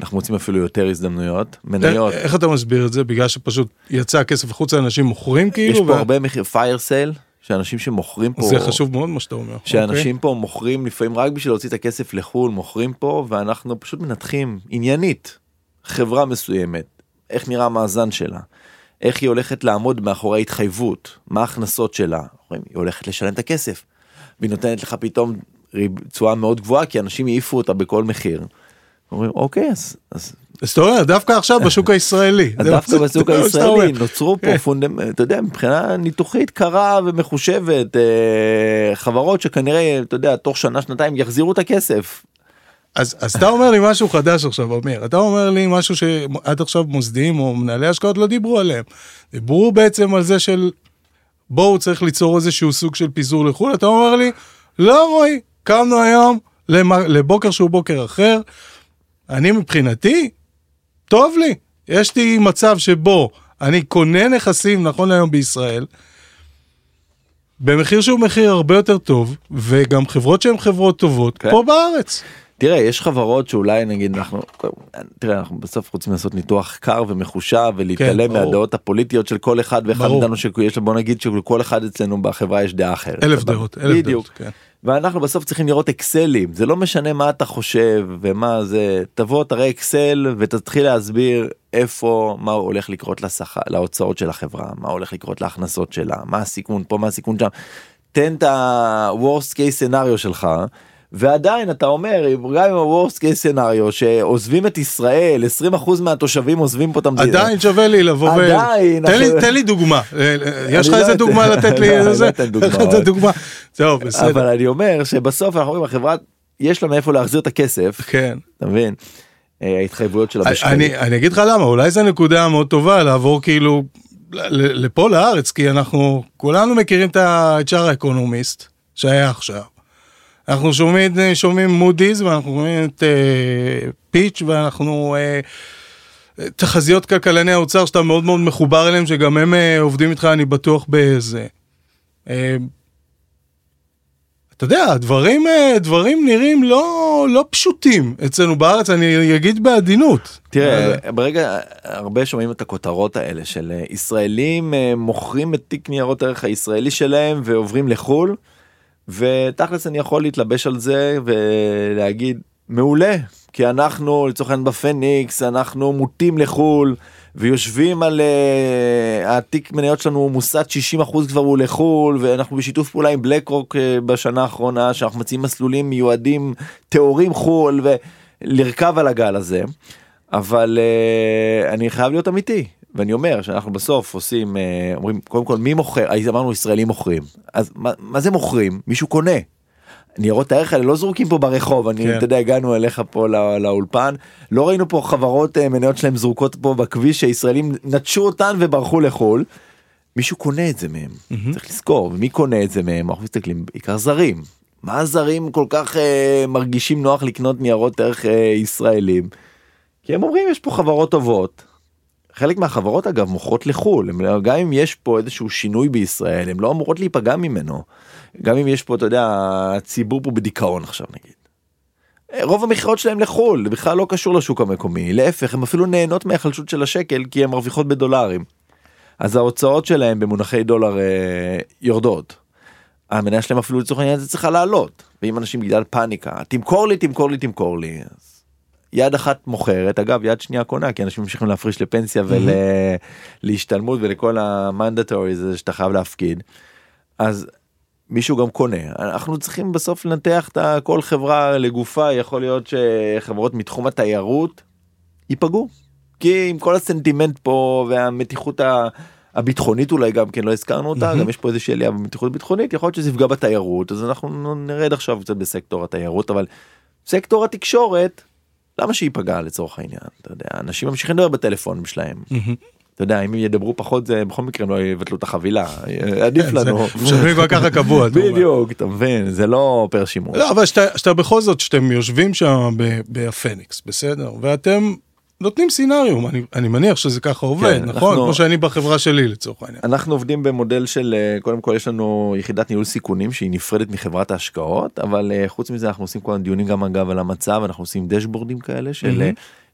אנחנו מוצאים אפילו יותר הזדמנויות מניות איך אתה מסביר את זה? בגלל שפשוט יצא הכסף החוצה, אנשים מוכרים כאילו? יש פה ו- הרבה מחיר פייר סייל שאנשים שמוכרים פה זה חשוב מאוד מה שאתה אומר. שאנשים פה מוכרים לפעמים רק בשביל להוציא את הכסף לחו"ל מוכרים פה ואנחנו פשוט מנתחים עניינית חברה מסוימת איך נראה המאזן שלה איך היא הולכת לעמוד מאחורי התחייבות מה ההכנסות שלה היא הולכת לשלם את הכסף והיא נותנת לך פתאום תשואה מאוד גבוהה כי אנשים העיפו אותה בכל מחיר. אומרים אוקיי אז, אז אז אתה אומר, דווקא עכשיו בשוק הישראלי. דווקא בשוק. הישראלי נוצרו פה כן. פונדמנט, אתה יודע, מבחינה ניתוחית קרה ומחושבת, אה, חברות שכנראה, אתה יודע, תוך שנה שנתיים יחזירו את הכסף. אז, אז אתה אומר לי משהו חדש עכשיו, אמיר. אתה אומר לי משהו שעד עכשיו מוסדיים או מנהלי השקעות לא דיברו עליהם. דיברו בעצם על זה של בואו צריך ליצור איזשהו סוג של פיזור לחו"ל. אתה אומר לי, לא רועי, קמנו היום לבוקר שהוא בוקר אחר. אני מבחינתי, טוב לי. יש לי מצב שבו אני קונה נכסים נכון היום בישראל, במחיר שהוא מחיר הרבה יותר טוב, וגם חברות שהן חברות טובות, כן. פה בארץ. תראה יש חברות שאולי נגיד אנחנו תראה אנחנו בסוף רוצים לעשות ניתוח קר ומחושב ולהתעלם ברור. מהדעות הפוליטיות של כל אחד ואחד. מאיתנו שיש בוא נגיד שלכל אחד אצלנו בחברה יש דעה אחרת. אלף? דעות, אלף בדיוק. דעות, כן. ואנחנו בסוף צריכים לראות אקסלים זה לא משנה מה אתה חושב ומה זה תבוא תראה אקסל ותתחיל להסביר איפה מה הולך לקרות לשכר להוצאות של החברה מה הולך לקרות להכנסות שלה מה הסיכון פה מה הסיכון שם. תן את ה-worst case scenario שלך. ועדיין אתה אומר גם עם ה-worst case scenario שעוזבים את ישראל 20% מהתושבים עוזבים פה את המדינה. עדיין שווה לי לבוא ו... עדיין, תן לי- תן לי דוגמה. אה, יש לך לא איזה דוגמה לתת לי? לא, איזה? דוגמה? טוב, בסדר. אבל אני אומר שבסוף אנחנו רואים החברה יש לה מאיפה להחזיר את הכסף כן. אתה מבין? אה, ההתחייבויות שלה בשקלים. אני, אני אגיד לך למה, אולי זו נקודה מאוד טובה לעבור כאילו לפה לארץ, כי אנחנו כולנו מכירים את שאר האקונומיסט שהיה עכשיו. אנחנו שומעים, שומעים מודי'ס ואנחנו שומעים את אה, פיץ' ואנחנו אה, תחזיות כלכלני האוצר שאתה מאוד מאוד מחובר אליהם, שגם הם אה, עובדים איתך, אני בטוח בזה. אה, אתה יודע, דברים, אה, דברים נראים לא, לא פשוטים אצלנו בארץ, אני אגיד בעדינות. תראה ברגע הרבה שומעים את הכותרות האלה של אה, ישראלים אה, מוכרים את תיק ניירות ערך הישראלי שלהם ועוברים לחו"ל ותכלס אני יכול להתלבש על זה ולהגיד מעולה כי אנחנו לצורך העניין בפניקס אנחנו מוטים לחו"ל ויושבים על uh, התיק מניות שלנו מוסט 60% כבר הוא לחו"ל ואנחנו בשיתוף פעולה עם בלק רוק uh, בשנה האחרונה שאנחנו מציעים מסלולים מיועדים טהורים חו"ל ולרכב על הגל הזה. אבל uh, אני חייב להיות אמיתי ואני אומר שאנחנו בסוף עושים uh, אומרים קודם כל מי מוכר אז אמרנו ישראלים מוכרים אז מה, מה זה מוכרים מישהו קונה. ניירות הערך האלה לא זרוקים פה ברחוב אני כן. אתה יודע הגענו אליך פה לא, לאולפן לא ראינו פה חברות אה, מניות שלהם זרוקות פה בכביש שהישראלים נטשו אותן וברחו לחו"ל. מישהו קונה את זה מהם צריך לזכור ומי קונה את זה מהם אנחנו מסתכלים בעיקר זרים מה הזרים כל כך אה, מרגישים נוח לקנות ניירות ערך אה, ישראלים. כי הם אומרים יש פה חברות טובות. חלק מהחברות אגב מוכרות לחו"ל הם, גם אם יש פה איזשהו שינוי בישראל הם לא אמורות להיפגע ממנו. גם אם יש פה אתה יודע הציבור פה בדיכאון עכשיו נגיד. רוב המכירות שלהם לחו"ל זה בכלל לא קשור לשוק המקומי להפך הם אפילו נהנות מההיחלשות של השקל כי הן מרוויחות בדולרים. אז ההוצאות שלהם במונחי דולר אה, יורדות. המניה שלהם אפילו לצורך העניין זה צריכה לעלות ואם אנשים בגלל פאניקה תמכור לי תמכור לי תמכור לי. יד אחת מוכרת אגב יד שנייה קונה כי אנשים ממשיכים להפריש לפנסיה ולהשתלמות ולכל המנדטורי הזה שאתה חייב להפקיד. אז מישהו גם קונה אנחנו צריכים בסוף לנתח את כל חברה לגופה יכול להיות שחברות מתחום התיירות ייפגעו. כי עם כל הסנטימנט פה והמתיחות ה- הביטחונית אולי גם כן לא הזכרנו אותה גם יש פה איזושהי עלייה במתיחות ביטחונית יכול להיות שזה יפגע בתיירות אז אנחנו נרד עכשיו קצת בסקטור התיירות אבל סקטור התקשורת למה שייפגע לצורך העניין אתה יודע אנשים ממשיכים לדבר בטלפון שלהם. אתה יודע אם ידברו פחות זה בכל מקרה לא יבטלו את החבילה עדיף כן, לנו. משלמים כבר ככה קבוע. בדיוק אתה מבין זה לא פר שימוש. לא, אבל שאתה, בכל זאת, שאתם יושבים שם בפניקס, בסדר? ואתם נותנים סינריום, אני, אני מניח שזה ככה עובד, כן, נכון? אנחנו- כמו שאני בחברה שלי לצורך העניין. אנחנו עובדים במודל של אה, קודם כל יש לנו יחידת ניהול סיכונים שהיא נפרדת מחברת ההשקעות אבל אה, חוץ מזה אנחנו עושים כל הזמן דיונים גם אגב על המצב אנחנו עושים דשבורדים כאלה של אה,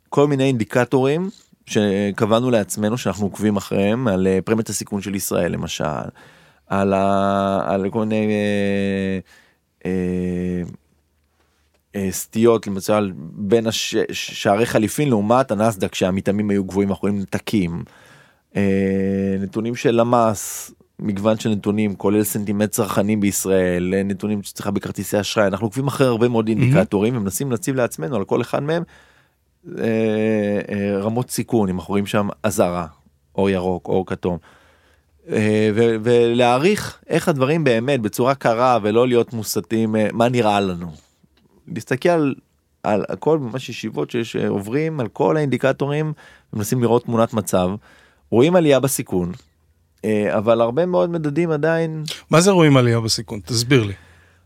כל מיני אינדיקטורים שקבענו לעצמנו שאנחנו עוקבים אחריהם על פרמיית הסיכון של ישראל למשל על, ה, על כל מיני אה, אה, סטיות למשל בין הש, שערי חליפין לעומת הנסדק שהמטעמים היו גבוהים אנחנו רואים נתקים. אה, נתונים של למ"ס מגוון של נתונים כולל סנטימט צרכנים בישראל אה, נתונים שצריכה בכרטיסי אשראי אנחנו עוקבים אחרי הרבה מאוד אינדיקטורים ומנסים להציב לעצמנו על כל אחד מהם אה, אה, רמות סיכון אם אנחנו רואים שם אזהרה אור ירוק אור כתום. אה, ו- ולהעריך איך הדברים באמת בצורה קרה ולא להיות מוסתים אה, מה נראה לנו. להסתכל על, על הכל ממש ישיבות שיש אה, עוברים על כל האינדיקטורים ומנסים לראות תמונת מצב רואים עלייה בסיכון אה, אבל הרבה מאוד מדדים עדיין מה זה רואים עלייה בסיכון? תסביר לי.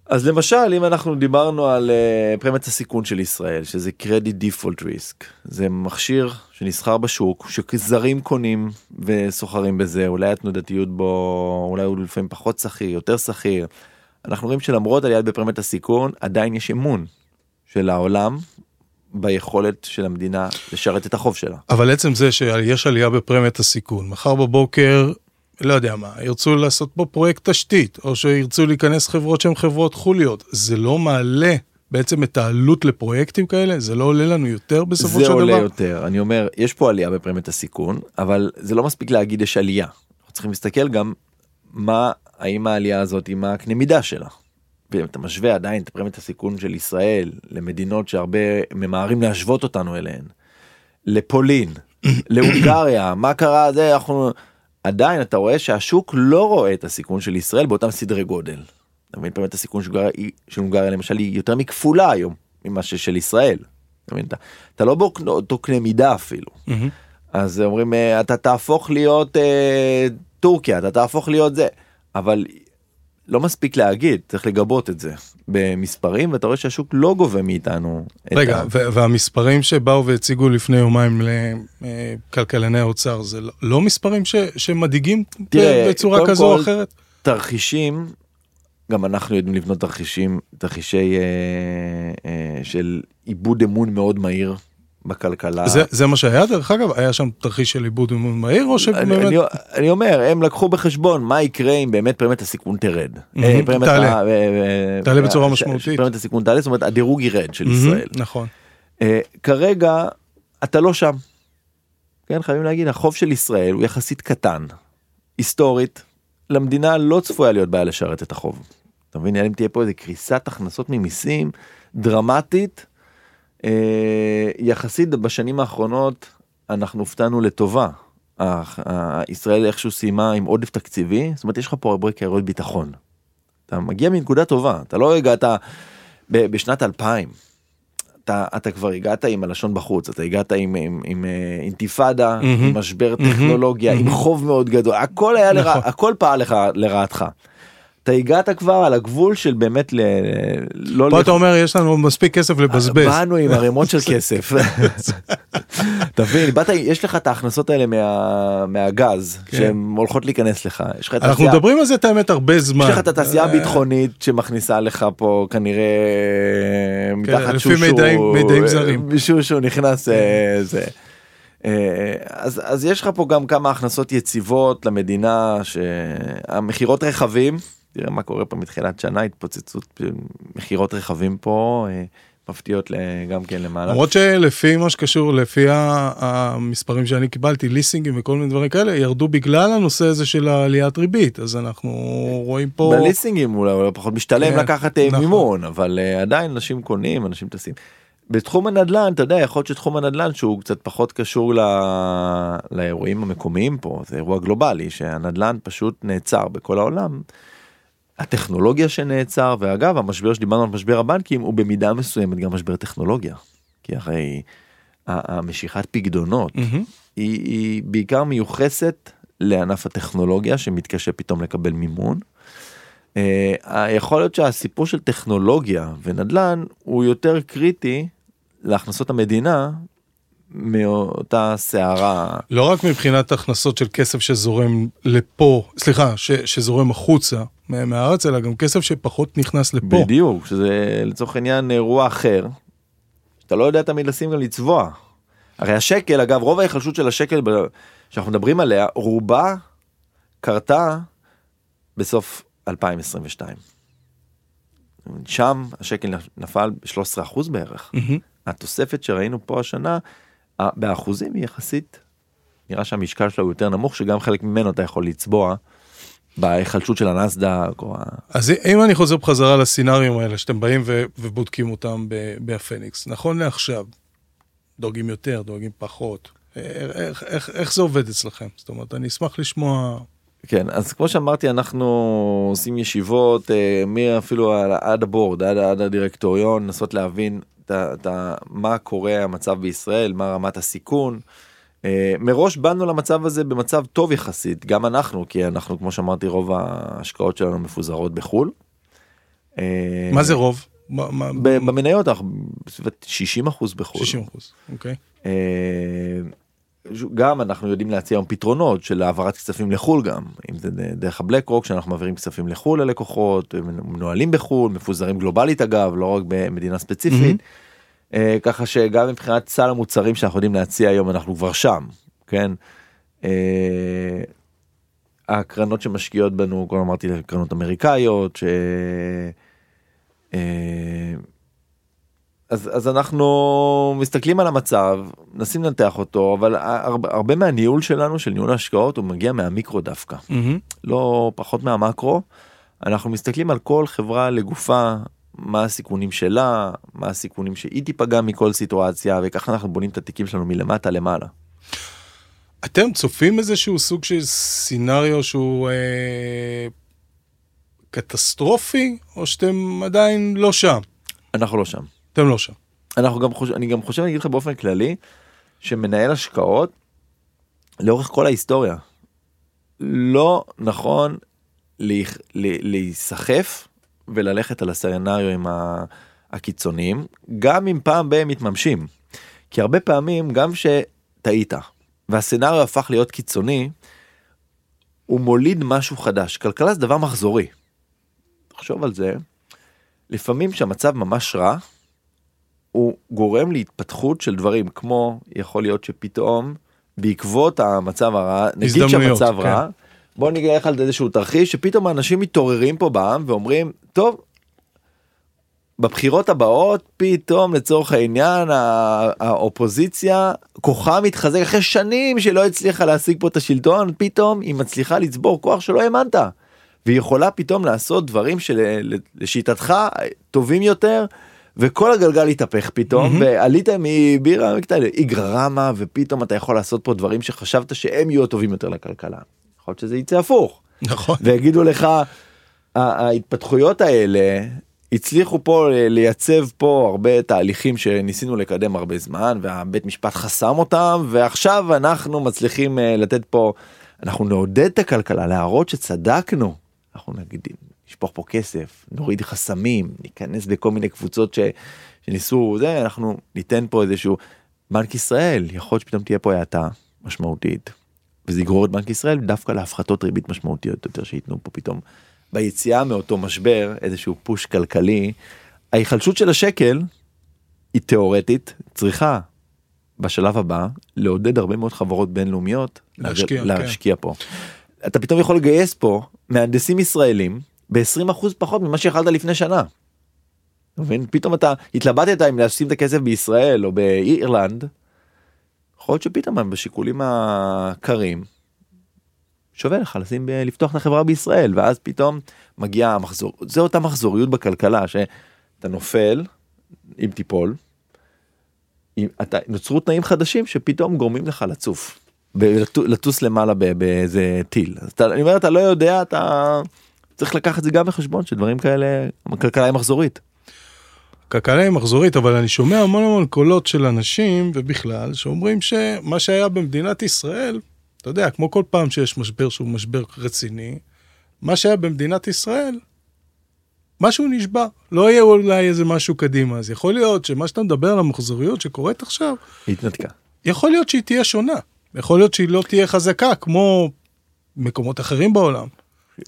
אז למשל אם אנחנו דיברנו על uh, פרמיית הסיכון של ישראל שזה קרדיט דיפולט ריסק זה מכשיר שנסחר בשוק שזרים קונים וסוחרים בזה אולי התנודתיות בו אולי הוא לפעמים פחות שכיר יותר שכיר. אנחנו רואים שלמרות עלייה בפרמיית הסיכון עדיין יש אמון של העולם ביכולת של המדינה לשרת את החוב שלה. אבל עצם זה שיש עלייה בפרמיית הסיכון, מחר בבוקר, לא יודע מה, ירצו לעשות פה פרויקט תשתית, או שירצו להיכנס חברות שהן חברות חוליות, זה לא מעלה בעצם את העלות לפרויקטים כאלה? זה לא עולה לנו יותר בסופו של דבר? זה עולה יותר, אני אומר, יש פה עלייה בפרמיית הסיכון, אבל זה לא מספיק להגיד יש עלייה. אנחנו צריכים להסתכל גם מה, האם העלייה הזאת, מה הקנה מידה שלה. ואם אתה משווה עדיין את פרמיית הסיכון של ישראל למדינות שהרבה ממהרים להשוות אותנו אליהן, לפולין, להונגריה, מה קרה זה, אנחנו... עדיין אתה רואה שהשוק לא רואה את הסיכון של ישראל באותם סדרי גודל. אתה מבין? פרמיית הסיכון של הונגריה למשל היא יותר מכפולה היום ממה ששל ישראל. אתה, מבין? אתה, אתה לא באותו קנה מידה אפילו. אז אומרים אה, אתה תהפוך להיות אה, טורקיה אתה תהפוך להיות זה אבל לא מספיק להגיד צריך לגבות את זה במספרים ואתה רואה שהשוק לא גובה מאיתנו. רגע ה... והמספרים שבאו והציגו לפני יומיים לכלכלני האוצר זה לא, לא מספרים ש, שמדאיגים תראה, בצורה כזו או אחרת. תרחישים גם אנחנו יודעים לבנות תרחישים תרחישי אה, אה, של עיבוד אמון מאוד מהיר בכלכלה. זה, זה מה שהיה דרך אגב היה שם תרחיש של עיבוד אמון מהיר או שבאמת אני, אני, אני אומר הם לקחו בחשבון מה יקרה אם באמת פרמיית הסיכון תרד. Mm-hmm, תעלה, ה, תעלה בצורה משמעותית. פרמיית הסיכון תעלה זאת אומרת הדירוג ירד של mm-hmm, ישראל. נכון. Uh, כרגע אתה לא שם. כן חייבים להגיד החוב של ישראל הוא יחסית קטן. היסטורית למדינה לא צפויה להיות בעיה לשרת את החוב. אתה מבין אם תהיה פה איזה קריסת הכנסות ממיסים דרמטית. אה, יחסית בשנים האחרונות אנחנו הופתענו לטובה. ישראל איכשהו סיימה עם עודף תקציבי, זאת אומרת יש לך פה הרבה קריירות ביטחון. אתה מגיע מנקודה טובה, אתה לא הגעת בשנת 2000. אתה, אתה כבר הגעת עם הלשון בחוץ, אתה הגעת עם, עם, עם אה, אינתיפאדה, mm-hmm. עם משבר טכנולוגיה, mm-hmm. עם חוב מאוד גדול, הכל היה, נכון. לרע, הכל פעל לך לרעתך. אתה הגעת כבר על הגבול של באמת ל... לא... פה אתה אומר יש לנו מספיק כסף לבזבז. באנו עם ערימות של כסף. תבין, באת, יש לך את ההכנסות האלה מה, מהגז כן. שהן הולכות להיכנס לך. יש לך אנחנו תעשייה, מדברים על זה את האמת הרבה זמן. יש לך את התעשייה אה. הביטחונית שמכניסה לך פה כנראה כן, מתחת שושו. לפי מידעים זרים. שושו נכנס אה, זה. אה, אז אז יש לך פה גם כמה הכנסות יציבות למדינה שהמכירות רכבים תראה מה קורה פה מתחילת שנה התפוצצות מכירות רכבים פה אה, מפתיעות גם כן למעלה. למרות שלפי מה שקשור לפי המספרים שאני קיבלתי ליסינגים וכל מיני דברים כאלה ירדו בגלל הנושא הזה של העליית ריבית אז אנחנו רואים פה. בליסינגים אולי פחות משתלם כן, לקחת אה, נכון. מימון אבל אה, עדיין אנשים קונים אנשים טסים. בתחום הנדל"ן אתה יודע יכול להיות שתחום הנדל"ן שהוא קצת פחות קשור ל... לאירועים המקומיים פה זה אירוע גלובלי שהנדל"ן פשוט נעצר בכל העולם. הטכנולוגיה שנעצר ואגב המשבר שדיברנו על משבר הבנקים הוא במידה מסוימת גם משבר טכנולוגיה. כי הרי המשיכת פקדונות mm-hmm. היא, היא בעיקר מיוחסת לענף הטכנולוגיה שמתקשה פתאום לקבל מימון. Uh, יכול להיות שהסיפור של טכנולוגיה ונדל"ן הוא יותר קריטי להכנסות המדינה מאותה סערה. לא רק מבחינת הכנסות של כסף שזורם לפה, סליחה, ש, שזורם החוצה מהארץ, אלא גם כסף שפחות נכנס לפה. בדיוק, שזה לצורך העניין אירוע אחר, שאתה לא יודע תמיד לשים גם לצבוע. הרי השקל, אגב, רוב ההיחלשות של השקל שאנחנו מדברים עליה, רובה קרתה בסוף 2022. שם השקל נפל ב-13% בערך. Mm-hmm. התוספת שראינו פה השנה באחוזים היא יחסית נראה שהמשקל שלו הוא יותר נמוך שגם חלק ממנו אתה יכול לצבוע. בהיחלשות של הנסדק או אז אם אני חוזר בחזרה לסינאריום האלה שאתם באים ו- ובודקים אותם בהפניקס נכון לעכשיו דואגים יותר דואגים פחות איך, איך, איך זה עובד אצלכם זאת אומרת אני אשמח לשמוע. כן אז כמו שאמרתי אנחנו עושים ישיבות אה, מי אפילו עד הבורד עד, עד הדירקטוריון לנסות להבין את ה, מה קורה המצב בישראל, מה רמת הסיכון. Uh, מראש באנו למצב הזה במצב טוב יחסית, גם אנחנו, כי אנחנו, כמו שאמרתי, רוב ההשקעות שלנו מפוזרות בחו"ל. Uh, מה זה רוב? במניות אנחנו בסביבות 60 אחוז בחו"ל. 60 אחוז, אוקיי. גם אנחנו יודעים להציע היום פתרונות של העברת כספים לחו"ל גם, אם זה דרך הבלק רוק שאנחנו מעבירים כספים לחו"ל ללקוחות, מנוהלים בחו"ל, מפוזרים גלובלית אגב, לא רק במדינה ספציפית. Mm-hmm. ככה שגם מבחינת סל המוצרים שאנחנו יודעים להציע היום אנחנו כבר שם, כן? אה, הקרנות שמשקיעות בנו, כבר אמרתי, קרנות אמריקאיות, ש... אז, אז אנחנו מסתכלים על המצב, מנסים לנתח אותו, אבל הרבה, הרבה מהניהול שלנו, של ניהול ההשקעות, הוא מגיע מהמיקרו דווקא, mm-hmm. לא פחות מהמקרו. אנחנו מסתכלים על כל חברה לגופה, מה הסיכונים שלה, מה הסיכונים שהיא תיפגע מכל סיטואציה, וככה אנחנו בונים את התיקים שלנו מלמטה למעלה. אתם צופים איזשהו סוג של סינריו שהוא אה, קטסטרופי, או שאתם עדיין לא שם? אנחנו לא שם. אתם לא שם. אנחנו גם חושב, אני גם חושב, אני אגיד לך באופן כללי, שמנהל השקעות, לאורך כל ההיסטוריה, לא נכון להיסחף וללכת על הסצנריו הקיצוניים, גם אם פעם בהם מתממשים. כי הרבה פעמים, גם שטעית, והסצנריו הפך להיות קיצוני, הוא מוליד משהו חדש. כלכלה זה דבר מחזורי. תחשוב על זה, לפעמים שהמצב ממש רע, הוא גורם להתפתחות של דברים כמו יכול להיות שפתאום בעקבות המצב הרע, נגיד שהמצב כן. רע, בוא נלך על איזשהו תרחיש שפתאום האנשים מתעוררים פה בעם ואומרים טוב בבחירות הבאות פתאום לצורך העניין האופוזיציה כוחה מתחזק אחרי שנים שלא הצליחה להשיג פה את השלטון פתאום היא מצליחה לצבור כוח שלא האמנת והיא יכולה פתאום לעשות דברים שלשיטתך טובים יותר וכל הגלגל התהפך פתאום mm-hmm. ועלית מבירה איגררמה ופתאום אתה יכול לעשות פה דברים שחשבת שהם יהיו טובים יותר לכלכלה. יכול להיות שזה יצא הפוך. נכון. ויגידו לך ההתפתחויות האלה הצליחו פה לייצב פה הרבה תהליכים שניסינו לקדם הרבה זמן והבית משפט חסם אותם ועכשיו אנחנו מצליחים אה, לתת פה אנחנו נעודד את הכלכלה להראות שצדקנו אנחנו נגיד נשפוך פה כסף נוריד חסמים ניכנס בכל מיני קבוצות ש, שניסו זה אנחנו ניתן פה איזשהו בנק ישראל יכול להיות שפתאום תהיה פה האטה משמעותית וזה יגרור את בנק ישראל דווקא להפחתות ריבית משמעותיות יותר שייתנו פה פתאום ביציאה מאותו משבר איזשהו פוש כלכלי ההיחלשות של השקל היא תיאורטית צריכה בשלב הבא לעודד הרבה מאוד חברות בינלאומיות להשקיע. להשקיע כן. פה. אתה פתאום יכול לגייס פה מהנדסים ישראלים ב-20% פחות ממה שיכלת לפני שנה. מבין? פתאום אתה התלבטת אם לשים את הכסף בישראל או באירלנד. יכול להיות שפתאום בשיקולים הקרים שווה לך לשים לפתוח את החברה בישראל ואז פתאום מגיע המחזור זה אותה מחזוריות בכלכלה שאתה נופל אם תיפול. אם אתה נוצרו תנאים חדשים שפתאום גורמים לך לצוף. לטוס למעלה באיזה טיל. אז אתה, אני אומר אתה לא יודע אתה צריך לקחת את זה גם בחשבון שדברים כאלה הכלכלה היא מחזורית. כלכלה היא מחזורית אבל אני שומע המון המון קולות של אנשים ובכלל שאומרים שמה שהיה במדינת ישראל אתה יודע, כמו כל פעם שיש משבר שהוא משבר רציני, מה שהיה במדינת ישראל, משהו נשבר. לא יהיה אולי איזה משהו קדימה, אז יכול להיות שמה שאתה מדבר על המחזוריות שקורית עכשיו, התנתקה. יכול להיות שהיא תהיה שונה. יכול להיות שהיא לא תהיה חזקה כמו מקומות אחרים בעולם.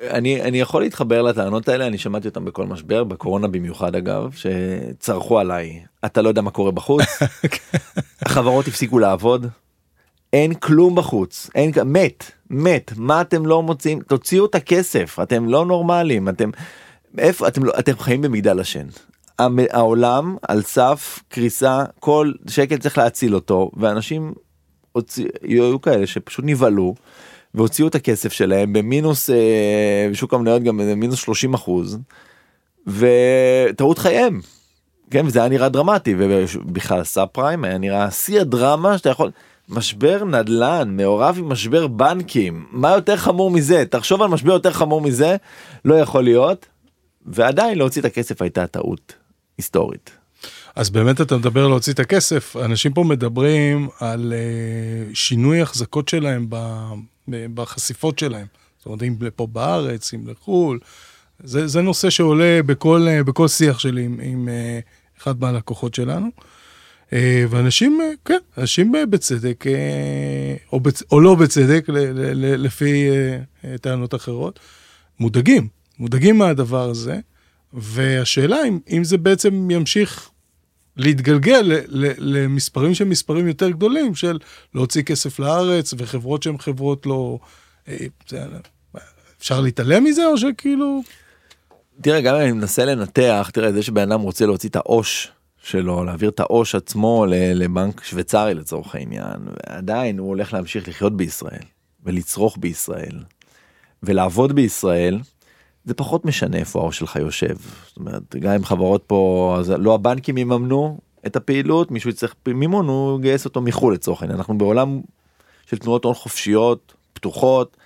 אני אני יכול להתחבר לטענות האלה אני שמעתי אותם בכל משבר בקורונה במיוחד אגב שצרחו עליי. אתה לא יודע מה קורה בחוץ. החברות הפסיקו לעבוד. אין כלום בחוץ. אין מת מת. מה אתם לא מוצאים? תוציאו את הכסף. אתם לא נורמלים אתם איפה אתם לא אתם חיים במגדל השן. העולם על סף קריסה כל שקל צריך להציל אותו ואנשים היו כאלה שפשוט נבהלו והוציאו את הכסף שלהם במינוס אה, בשוק המניות גם מינוס 30 אחוז וטעות חייהם. כן וזה היה נראה דרמטי ובכלל סאב פריים היה נראה שיא הדרמה שאתה יכול משבר נדל"ן מעורב עם משבר בנקים מה יותר חמור מזה תחשוב על משבר יותר חמור מזה לא יכול להיות ועדיין להוציא את הכסף הייתה טעות היסטורית. אז באמת אתה מדבר להוציא את הכסף אנשים פה מדברים על uh, שינוי החזקות שלהם ב, בחשיפות שלהם. זאת אומרת אם פה בארץ אם לחו"ל זה, זה נושא שעולה בכל, uh, בכל שיח שלי עם, עם uh, אחד מהלקוחות שלנו. אה, ואנשים, אה, כן, אנשים אה, בצדק, אה, או, בצ... או לא בצדק, ל... ל... ל... לפי אה, אה, טענות אחרות, מודאגים, מודאגים מהדבר הזה, והשאלה אם, אם זה בעצם ימשיך להתגלגל. למספרים שהם מספרים יותר גדולים, של להוציא כסף לארץ, וחברות שהן חברות לא... אה. אפשר להתעלם מזה, או שכאילו... תראה, גם אם אני מנסה לנתח, תראה, זה שבן אדם רוצה להוציא את העו"ש שלו, להעביר את העו"ש עצמו לבנק שוויצרי לצורך העניין, ועדיין הוא הולך להמשיך לחיות בישראל, ולצרוך בישראל, ולעבוד בישראל, זה פחות משנה איפה העו"ש שלך יושב. זאת אומרת, גם אם חברות פה, אז לא הבנקים יממנו את הפעילות, מישהו יצטרך מימון, הוא יגייס אותו מחו"ל לצורך העניין. אנחנו בעולם של תנועות הון חופשיות, פתוחות,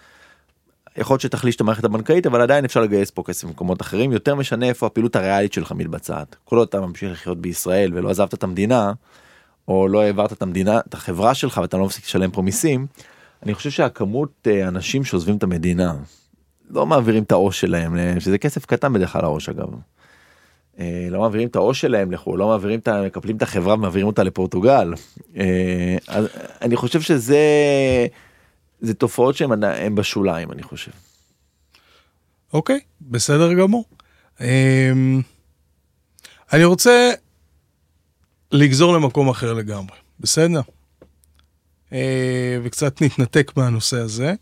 יכול להיות שתחליש את המערכת הבנקאית אבל עדיין אפשר לגייס פה כסף במקומות אחרים יותר משנה איפה הפעילות הריאלית שלך מתבצעת כל עוד אתה ממשיך לחיות בישראל ולא עזבת את המדינה או לא העברת את המדינה את החברה שלך ואתה לא מפסיק לשלם פה מיסים. אני חושב שהכמות אה, אנשים שעוזבים את המדינה לא מעבירים את העו"ש שלהם אה, שזה כסף קטן בדרך כלל העו"ש אגב. אה, לא מעבירים את העו"ש שלהם לחו"ל לא מעבירים את ה... מקפלים את החברה ומעבירים אותה לפורטוגל. אה, אז אני חושב שזה זה תופעות שהן בשוליים אני חושב. אוקיי, בסדר גמור. אמ, אני רוצה לגזור למקום אחר לגמרי, בסדר? אה, וקצת נתנתק מהנושא הזה.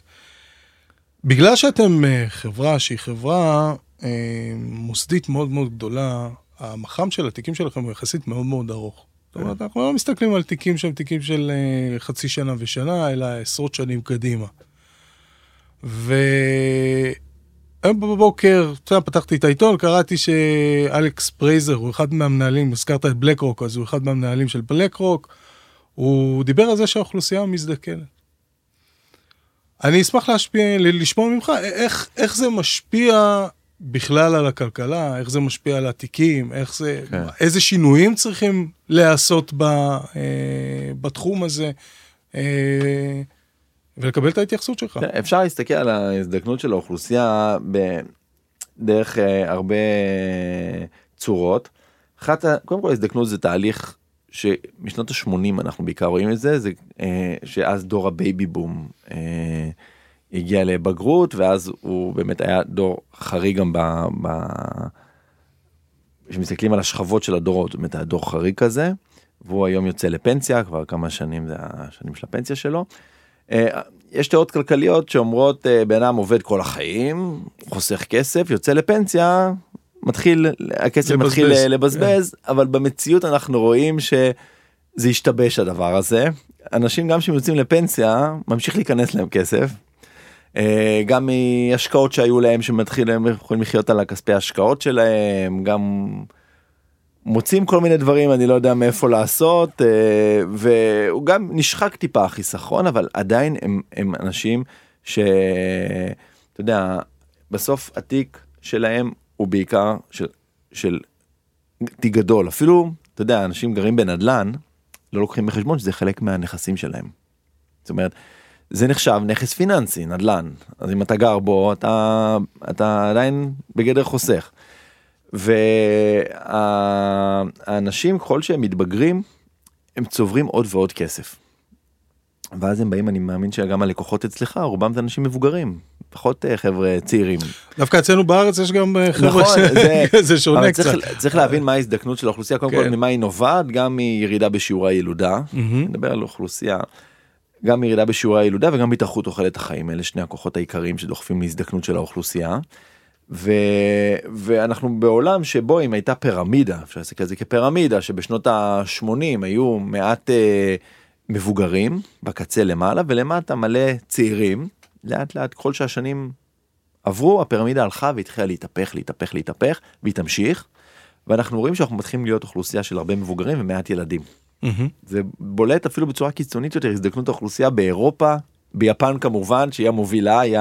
בגלל שאתם אה, חברה שהיא חברה אה, מוסדית מאוד מאוד גדולה, המח"מ של התיקים שלכם הוא יחסית מאוד מאוד ארוך. זאת אומרת, אנחנו לא מסתכלים על תיקים שהם תיקים של אה, חצי שנה ושנה, אלא עשרות שנים קדימה. ו... היום בבוקר, אתה יודע, פתחתי את העיתון, קראתי שאלכס פרייזר הוא אחד מהמנהלים, הזכרת את בלק רוק, אז הוא אחד מהמנהלים של בלק רוק, הוא דיבר על זה שהאוכלוסייה מזדקנת. אני אשמח להשפיע, לשמוע ממך, איך, איך זה משפיע בכלל על הכלכלה, איך זה משפיע על התיקים, איך זה, כן. איזה שינויים צריכים להיעשות ב, אה, בתחום הזה, אה, ולקבל את ההתייחסות שלך. תראה, אפשר להסתכל על ההזדקנות של האוכלוסייה בדרך אה, הרבה צורות. אחת, קודם כל ההזדקנות זה תהליך שמשנות ה-80 אנחנו בעיקר רואים את זה, זה אה, שאז דור הבייבי בום אה, הגיע לבגרות ואז הוא באמת היה דור חריג גם ב... ב כשמסתכלים על השכבות של הדורות, באמת היה דור חריג כזה, והוא היום יוצא לפנסיה, כבר כמה שנים זה השנים של הפנסיה שלו. אה, יש תיאוריות כלכליות שאומרות אה, בן אדם עובד כל החיים, חוסך כסף, יוצא לפנסיה, מתחיל, הכסף לבזבז, מתחיל אה, לבזבז, אבל במציאות אנחנו רואים שזה השתבש הדבר הזה. אנשים גם שהם יוצאים לפנסיה, ממשיך להיכנס להם כסף. אה, גם מהשקעות שהיו להם שמתחיל הם יכולים לחיות על הכספי ההשקעות שלהם גם מוצאים כל מיני דברים אני לא יודע מאיפה לעשות אה, והוא גם נשחק טיפה החיסכון אבל עדיין הם, הם אנשים שאתה יודע בסוף התיק שלהם הוא בעיקר של, של תיק גדול אפילו אתה יודע אנשים גרים בנדלן לא לוקחים בחשבון שזה חלק מהנכסים שלהם. זאת אומרת זה נחשב נכס פיננסי נדל"ן אז אם אתה גר בו אתה אתה עדיין בגדר חוסך. והאנשים ככל שהם מתבגרים הם צוברים עוד ועוד כסף. ואז הם באים אני מאמין שגם הלקוחות אצלך רובם זה אנשים מבוגרים פחות אה, חבר'ה צעירים. דווקא אצלנו בארץ יש גם אה, חבר'ה נכון, ש... זה- שונה קצת. צריך, צריך להבין מה ההזדקנות של האוכלוסייה קודם כל כן. ממה היא נובעת גם מירידה בשיעורי הילודה. מהמם. נדבר על אוכלוסייה. גם מירידה בשיעורי הילודה וגם בהתארכות תוחלת החיים אלה שני הכוחות העיקריים שדוחפים להזדקנות של האוכלוסייה. ו... ואנחנו בעולם שבו אם הייתה פירמידה אפשר להסתכל על זה כפירמידה שבשנות ה-80 היו מעט אה, מבוגרים בקצה למעלה ולמטה מלא צעירים לאט לאט ככל שהשנים עברו הפירמידה הלכה והתחילה להתהפך להתהפך להתהפך והיא תמשיך. ואנחנו רואים שאנחנו מתחילים להיות אוכלוסייה של הרבה מבוגרים ומעט ילדים. מהמם. זה בולט אפילו בצורה קיצונית יותר הזדקנות האוכלוסייה באירופה ביפן כמובן שהיא המובילה היא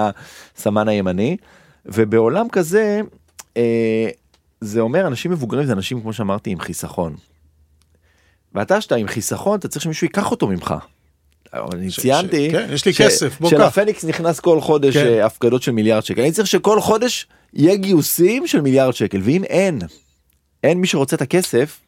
הסמן הימני ובעולם כזה אה, זה אומר אנשים מבוגרים זה אנשים כמו שאמרתי עם חיסכון. ואתה שאתה עם חיסכון אתה צריך שמישהו ייקח אותו ממך. אני ציינתי ש- כן, יש לי ש- כסף, בוא. שלפניקס נכנס כל חודש כן. אה, הפקדות של מיליארד שקל אני צריך שכל חודש יהיה גיוסים של מיליארד שקל ואם אין אין מי שרוצה את הכסף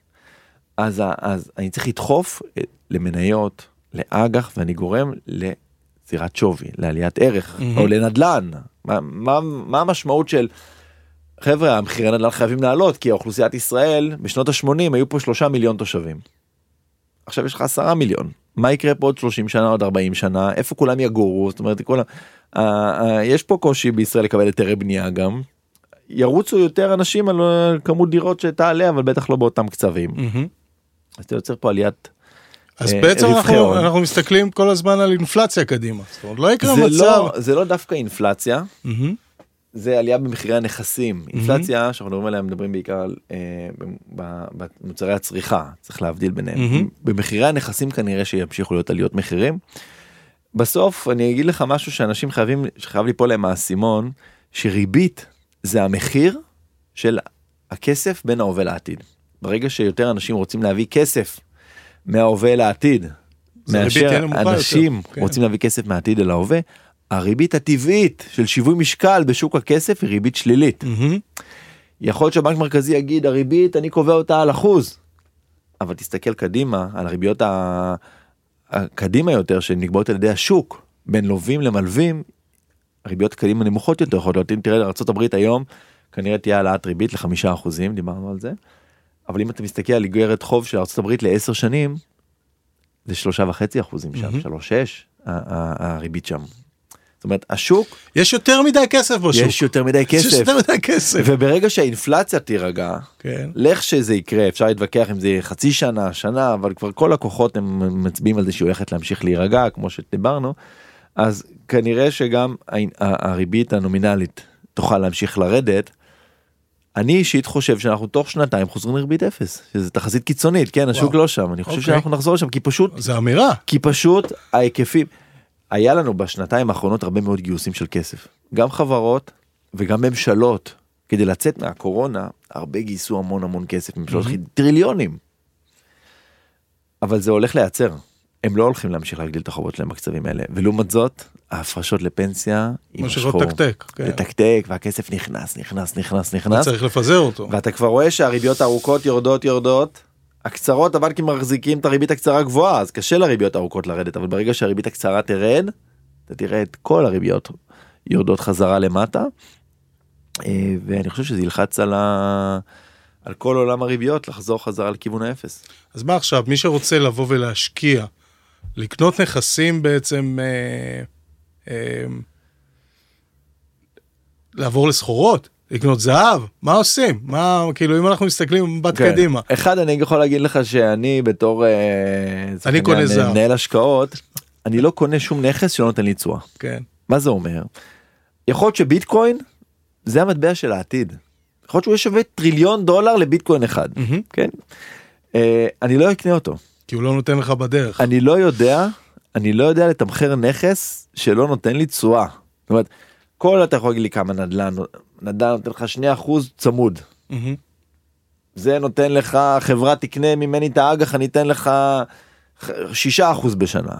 אז, אז אני צריך לדחוף אה, למניות, לאג"ח, ואני גורם לזירת שווי, לעליית ערך, מהמם. או לנדל"ן. מה, מה, מה המשמעות של, חבר'ה, המחירי נדל"ן חייבים לעלות, כי האוכלוסיית ישראל, בשנות ה-80 היו פה שלושה מיליון תושבים. עכשיו יש לך עשרה מיליון. מה יקרה פה עוד 30 שנה, עוד 40 שנה, איפה כולם יגורו, זאת אומרת, כל ה... יש פה קושי בישראל לקבל היתרי בנייה גם. ירוצו יותר אנשים על אה, כמות דירות שתעלה, אבל בטח לא באותם קצבים. מהמם. אז אתה יוצר פה עליית אז אה, בעצם אנחנו. אנחנו מסתכלים כל הזמן על אינפלציה קדימה. זאת אומרת, לא יקרה זה מצב. לא, זה לא דווקא אינפלציה, מהמם. זה עלייה במחירי הנכסים. אינפלציה שאנחנו מדברים עליה מדברים בעיקר על, אה, במוצרי הצריכה, צריך להבדיל ביניהם. מהמם. במחירי הנכסים כנראה שימשיכו להיות עליות מחירים. בסוף אני אגיד לך משהו שאנשים חייבים, שחייב ליפול להם האסימון, שריבית זה המחיר של הכסף בין ההווה לעתיד. ברגע שיותר אנשים רוצים להביא כסף מההווה לעתיד, מאשר. אנשים כן. רוצים להביא כסף מהעתיד אל ההווה, הריבית הטבעית של שיווי משקל בשוק הכסף היא ריבית שלילית. מהמם. יכול להיות שבנק מרכזי יגיד הריבית אני קובע אותה על אחוז. אבל תסתכל קדימה על הריביות הקדימה יותר שנקבעות על ידי השוק בין לווים למלווים. הריביות קדימה נמוכות יותר יכולות להיות אם תראה לארה"ב היום כנראה תהיה העלאת ריבית לחמישה אחוזים דיברנו על זה. אבל אם אתה מסתכל על איגרת חוב של ארה"ב לעשר שנים זה שלושה וחצי אחוזים שם. שלוש שש הריבית שם. זאת אומרת השוק יש יותר מדי כסף בשוק. יש יותר מדי כסף יותר מדי כסף. וברגע שהאינפלציה תירגע כן. לך שזה יקרה אפשר להתווכח אם זה יהיה חצי שנה שנה אבל כבר כל הכוחות הם מצביעים על זה שהיא הולכת להמשיך להירגע כמו שדיברנו אז כנראה שגם הריבית הנומינלית תוכל להמשיך לרדת. אני אישית חושב שאנחנו תוך שנתיים חוזרים לריבית אפס שזה תחזית קיצונית כן השוק וואו. לא שם אני חושב אוקיי. שאנחנו נחזור לשם כי פשוט זה אמירה. כי פשוט ההיקפים היה לנו בשנתיים האחרונות הרבה מאוד גיוסים של כסף גם חברות וגם ממשלות כדי לצאת מהקורונה הרבה גייסו המון המון כסף ממשלות מהמם. טריליונים. אבל זה הולך להיעצר הם לא הולכים להמשיך להגדיל את החובות שלהם בקצבים האלה ולעומת זאת ההפרשות לפנסיה ממשיכות יימשכו. לתקתק. כן. לתקתק והכסף נכנס נכנס נכנס נכנס צריך לפזר אותו. ואתה כבר רואה שהריביות הארוכות יורדות יורדות. הקצרות הבנקים מחזיקים את הריבית הקצרה גבוהה אז קשה לריביות הארוכות לרדת אבל ברגע שהריבית הקצרה תרד אתה תראה את כל הריביות יורדות חזרה למטה. אה, ואני חושב שזה ילחץ על, ה... על כל עולם הריביות לחזור חזרה לכיוון האפס. אז מה עכשיו, מי שרוצה לבוא ולהשקיע, לקנות נכסים בעצם, אה, אה, לעבור לסחורות, לקנות זהב, מה עושים? מה, כאילו, אם אנחנו מסתכלים במבט כן. קדימה. אחד אני יכול להגיד לך שאני בתור אה, אני קונה זהב. מנהל השקעות אני לא קונה שום נכס שלא נותן לי תשואה. כן. מה זה אומר? יכול להיות שביטקוין זה המטבע של העתיד. יכול להיות שהוא יהיה שווה טריליון דולר לביטקוין אחד, מהמם. כן? אה, אני לא אקנה אותו. כי הוא לא נותן לך בדרך. אני לא יודע, אני לא יודע לתמחר נכס שלא נותן לי תשואה. זאת אומרת, כל אתה יכול להגיד לי כמה נדל"ן, נדל"ן נותן לך 2% צמוד. זה נותן לך, חברה תקנה ממני את האג"ח, אני אתן לך 6% בשנה.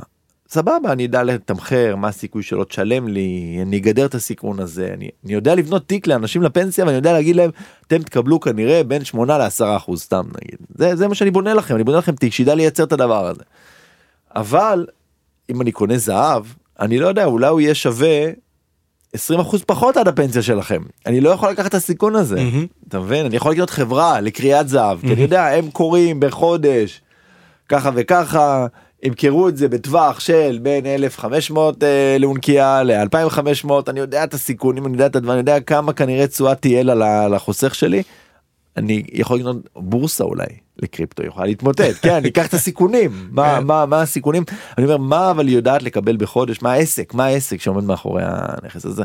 סבבה, אני אדע לתמחר מה הסיכוי שלא תשלם לי, אני אגדר את הסיכון הזה, אני, אני יודע לבנות תיק לאנשים לפנסיה ואני יודע להגיד להם, אתם תקבלו כנראה בין 8 ל-10 אחוז סתם נגיד. זה, זה מה שאני בונה לכם, אני בונה לכם תיק שידע לייצר את הדבר הזה. אבל אם אני קונה זהב, אני לא יודע, אולי הוא יהיה שווה 20 אחוז פחות עד הפנסיה שלכם. אני לא יכול לקחת את הסיכון הזה. מהמם. אתה מבין? אני יכול לקנות חברה לקריאת זהב, כי אני יודע, הם קוראים בחודש ככה וככה, ימכרו את זה בטווח של בין 1,500 אה, לאונקייה ל-2,500, אני יודע את הסיכונים, אני יודע את הדברים, אני יודע כמה כנראה תשואה תהיה לה- לחוסך שלי. אני יכול לקנות בורסה אולי לקריפטו יכולה להתמוטט. כן אני אקח את הסיכונים. מה כן. מה מה הסיכונים? אני אומר מה אבל יודעת לקבל בחודש? מה העסק? מה העסק שעומד מאחורי הנכס הזה.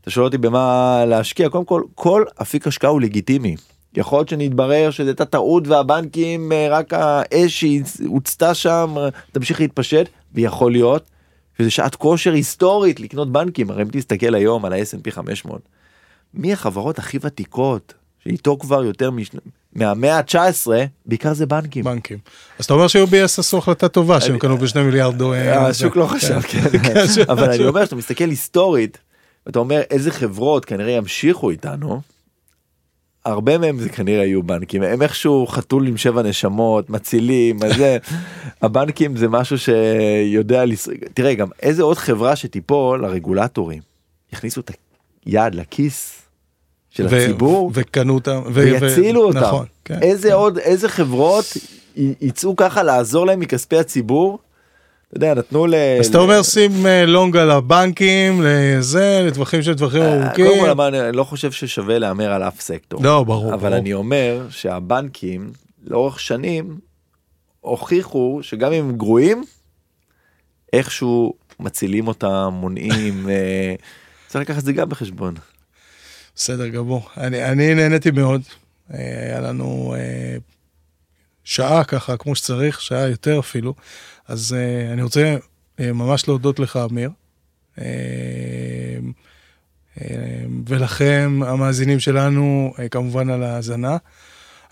אתה שואל אותי במה להשקיע? קודם כל כל אפיק השקעה הוא לגיטימי. יכול להיות שנתברר שזו הייתה טעות והבנקים אה, רק האש שהוצתה שם אה, תמשיך להתפשט ויכול להיות שזה שעת כושר היסטורית לקנות בנקים. הרי אם תסתכל היום על ה-S&P 500 מי החברות הכי ותיקות שאיתו כבר יותר מש... מהמאה ה-19 בעיקר זה בנקים. בנקים. אז אתה אומר ש-UBS עשו החלטה טובה שהם קנו בשני מיליארד דולר. השוק לא חשב כן השוק לא אבל אני. אומר שאתה מסתכל היסטורית ואתה אומר איזה חברות כנראה ימשיכו איתנו. הרבה מהם זה כנראה יהיו בנקים הם איכשהו חתול עם שבע נשמות מצילים זה הבנקים זה משהו שיודע. תראה גם איזה עוד חברה שתיפול הרגולטורים יכניסו את היד לכיס של ו- הציבור וקנו אותם. ו- ויצילו ו- אותם נכון. כן. איזה עוד איזה חברות י- יצאו ככה לעזור להם מכספי הציבור. אתה יודע נתנו ל... אז אתה אומר שים אה, לונג על הבנקים, לזה, לטווחים של טווחים אה, ארוכים. קודם כל אני לא חושב ששווה להמר על אף סקטור. לא, ברור. אבל. אני אומר שהבנקים לאורך שנים הוכיחו שגם אם הם גרועים איכשהו מצילים אותם מונעים אה, צריך לקחת את זה גם בחשבון. בסדר גמור. אני, אני נהניתי מאוד. אה, היה לנו אה, שעה ככה, כמו שצריך, שעה יותר אפילו. אז אה, אני רוצה ממש להודות לך, אמיר. ולכם, המאזינים שלנו, כמובן על ההאזנה.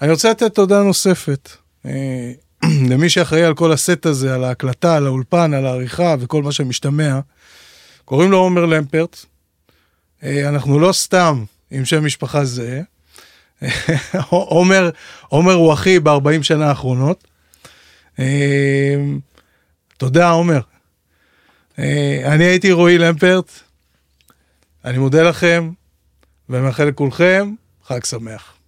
אני רוצה לתת תודה נוספת למי שאחראי על כל הסט הזה, על ההקלטה, על האולפן, על העריכה וכל מה שמשתמע. קוראים לו עומר למפרט. אה, אנחנו לא סתם עם שם משפחה זהה. עומר, עומר הוא אחי ב-40 שנה האחרונות. אה, תודה, עומר. אה, אני הייתי רועי למפרט. אני מודה לכם, ומאחל לכולכם חג שמח.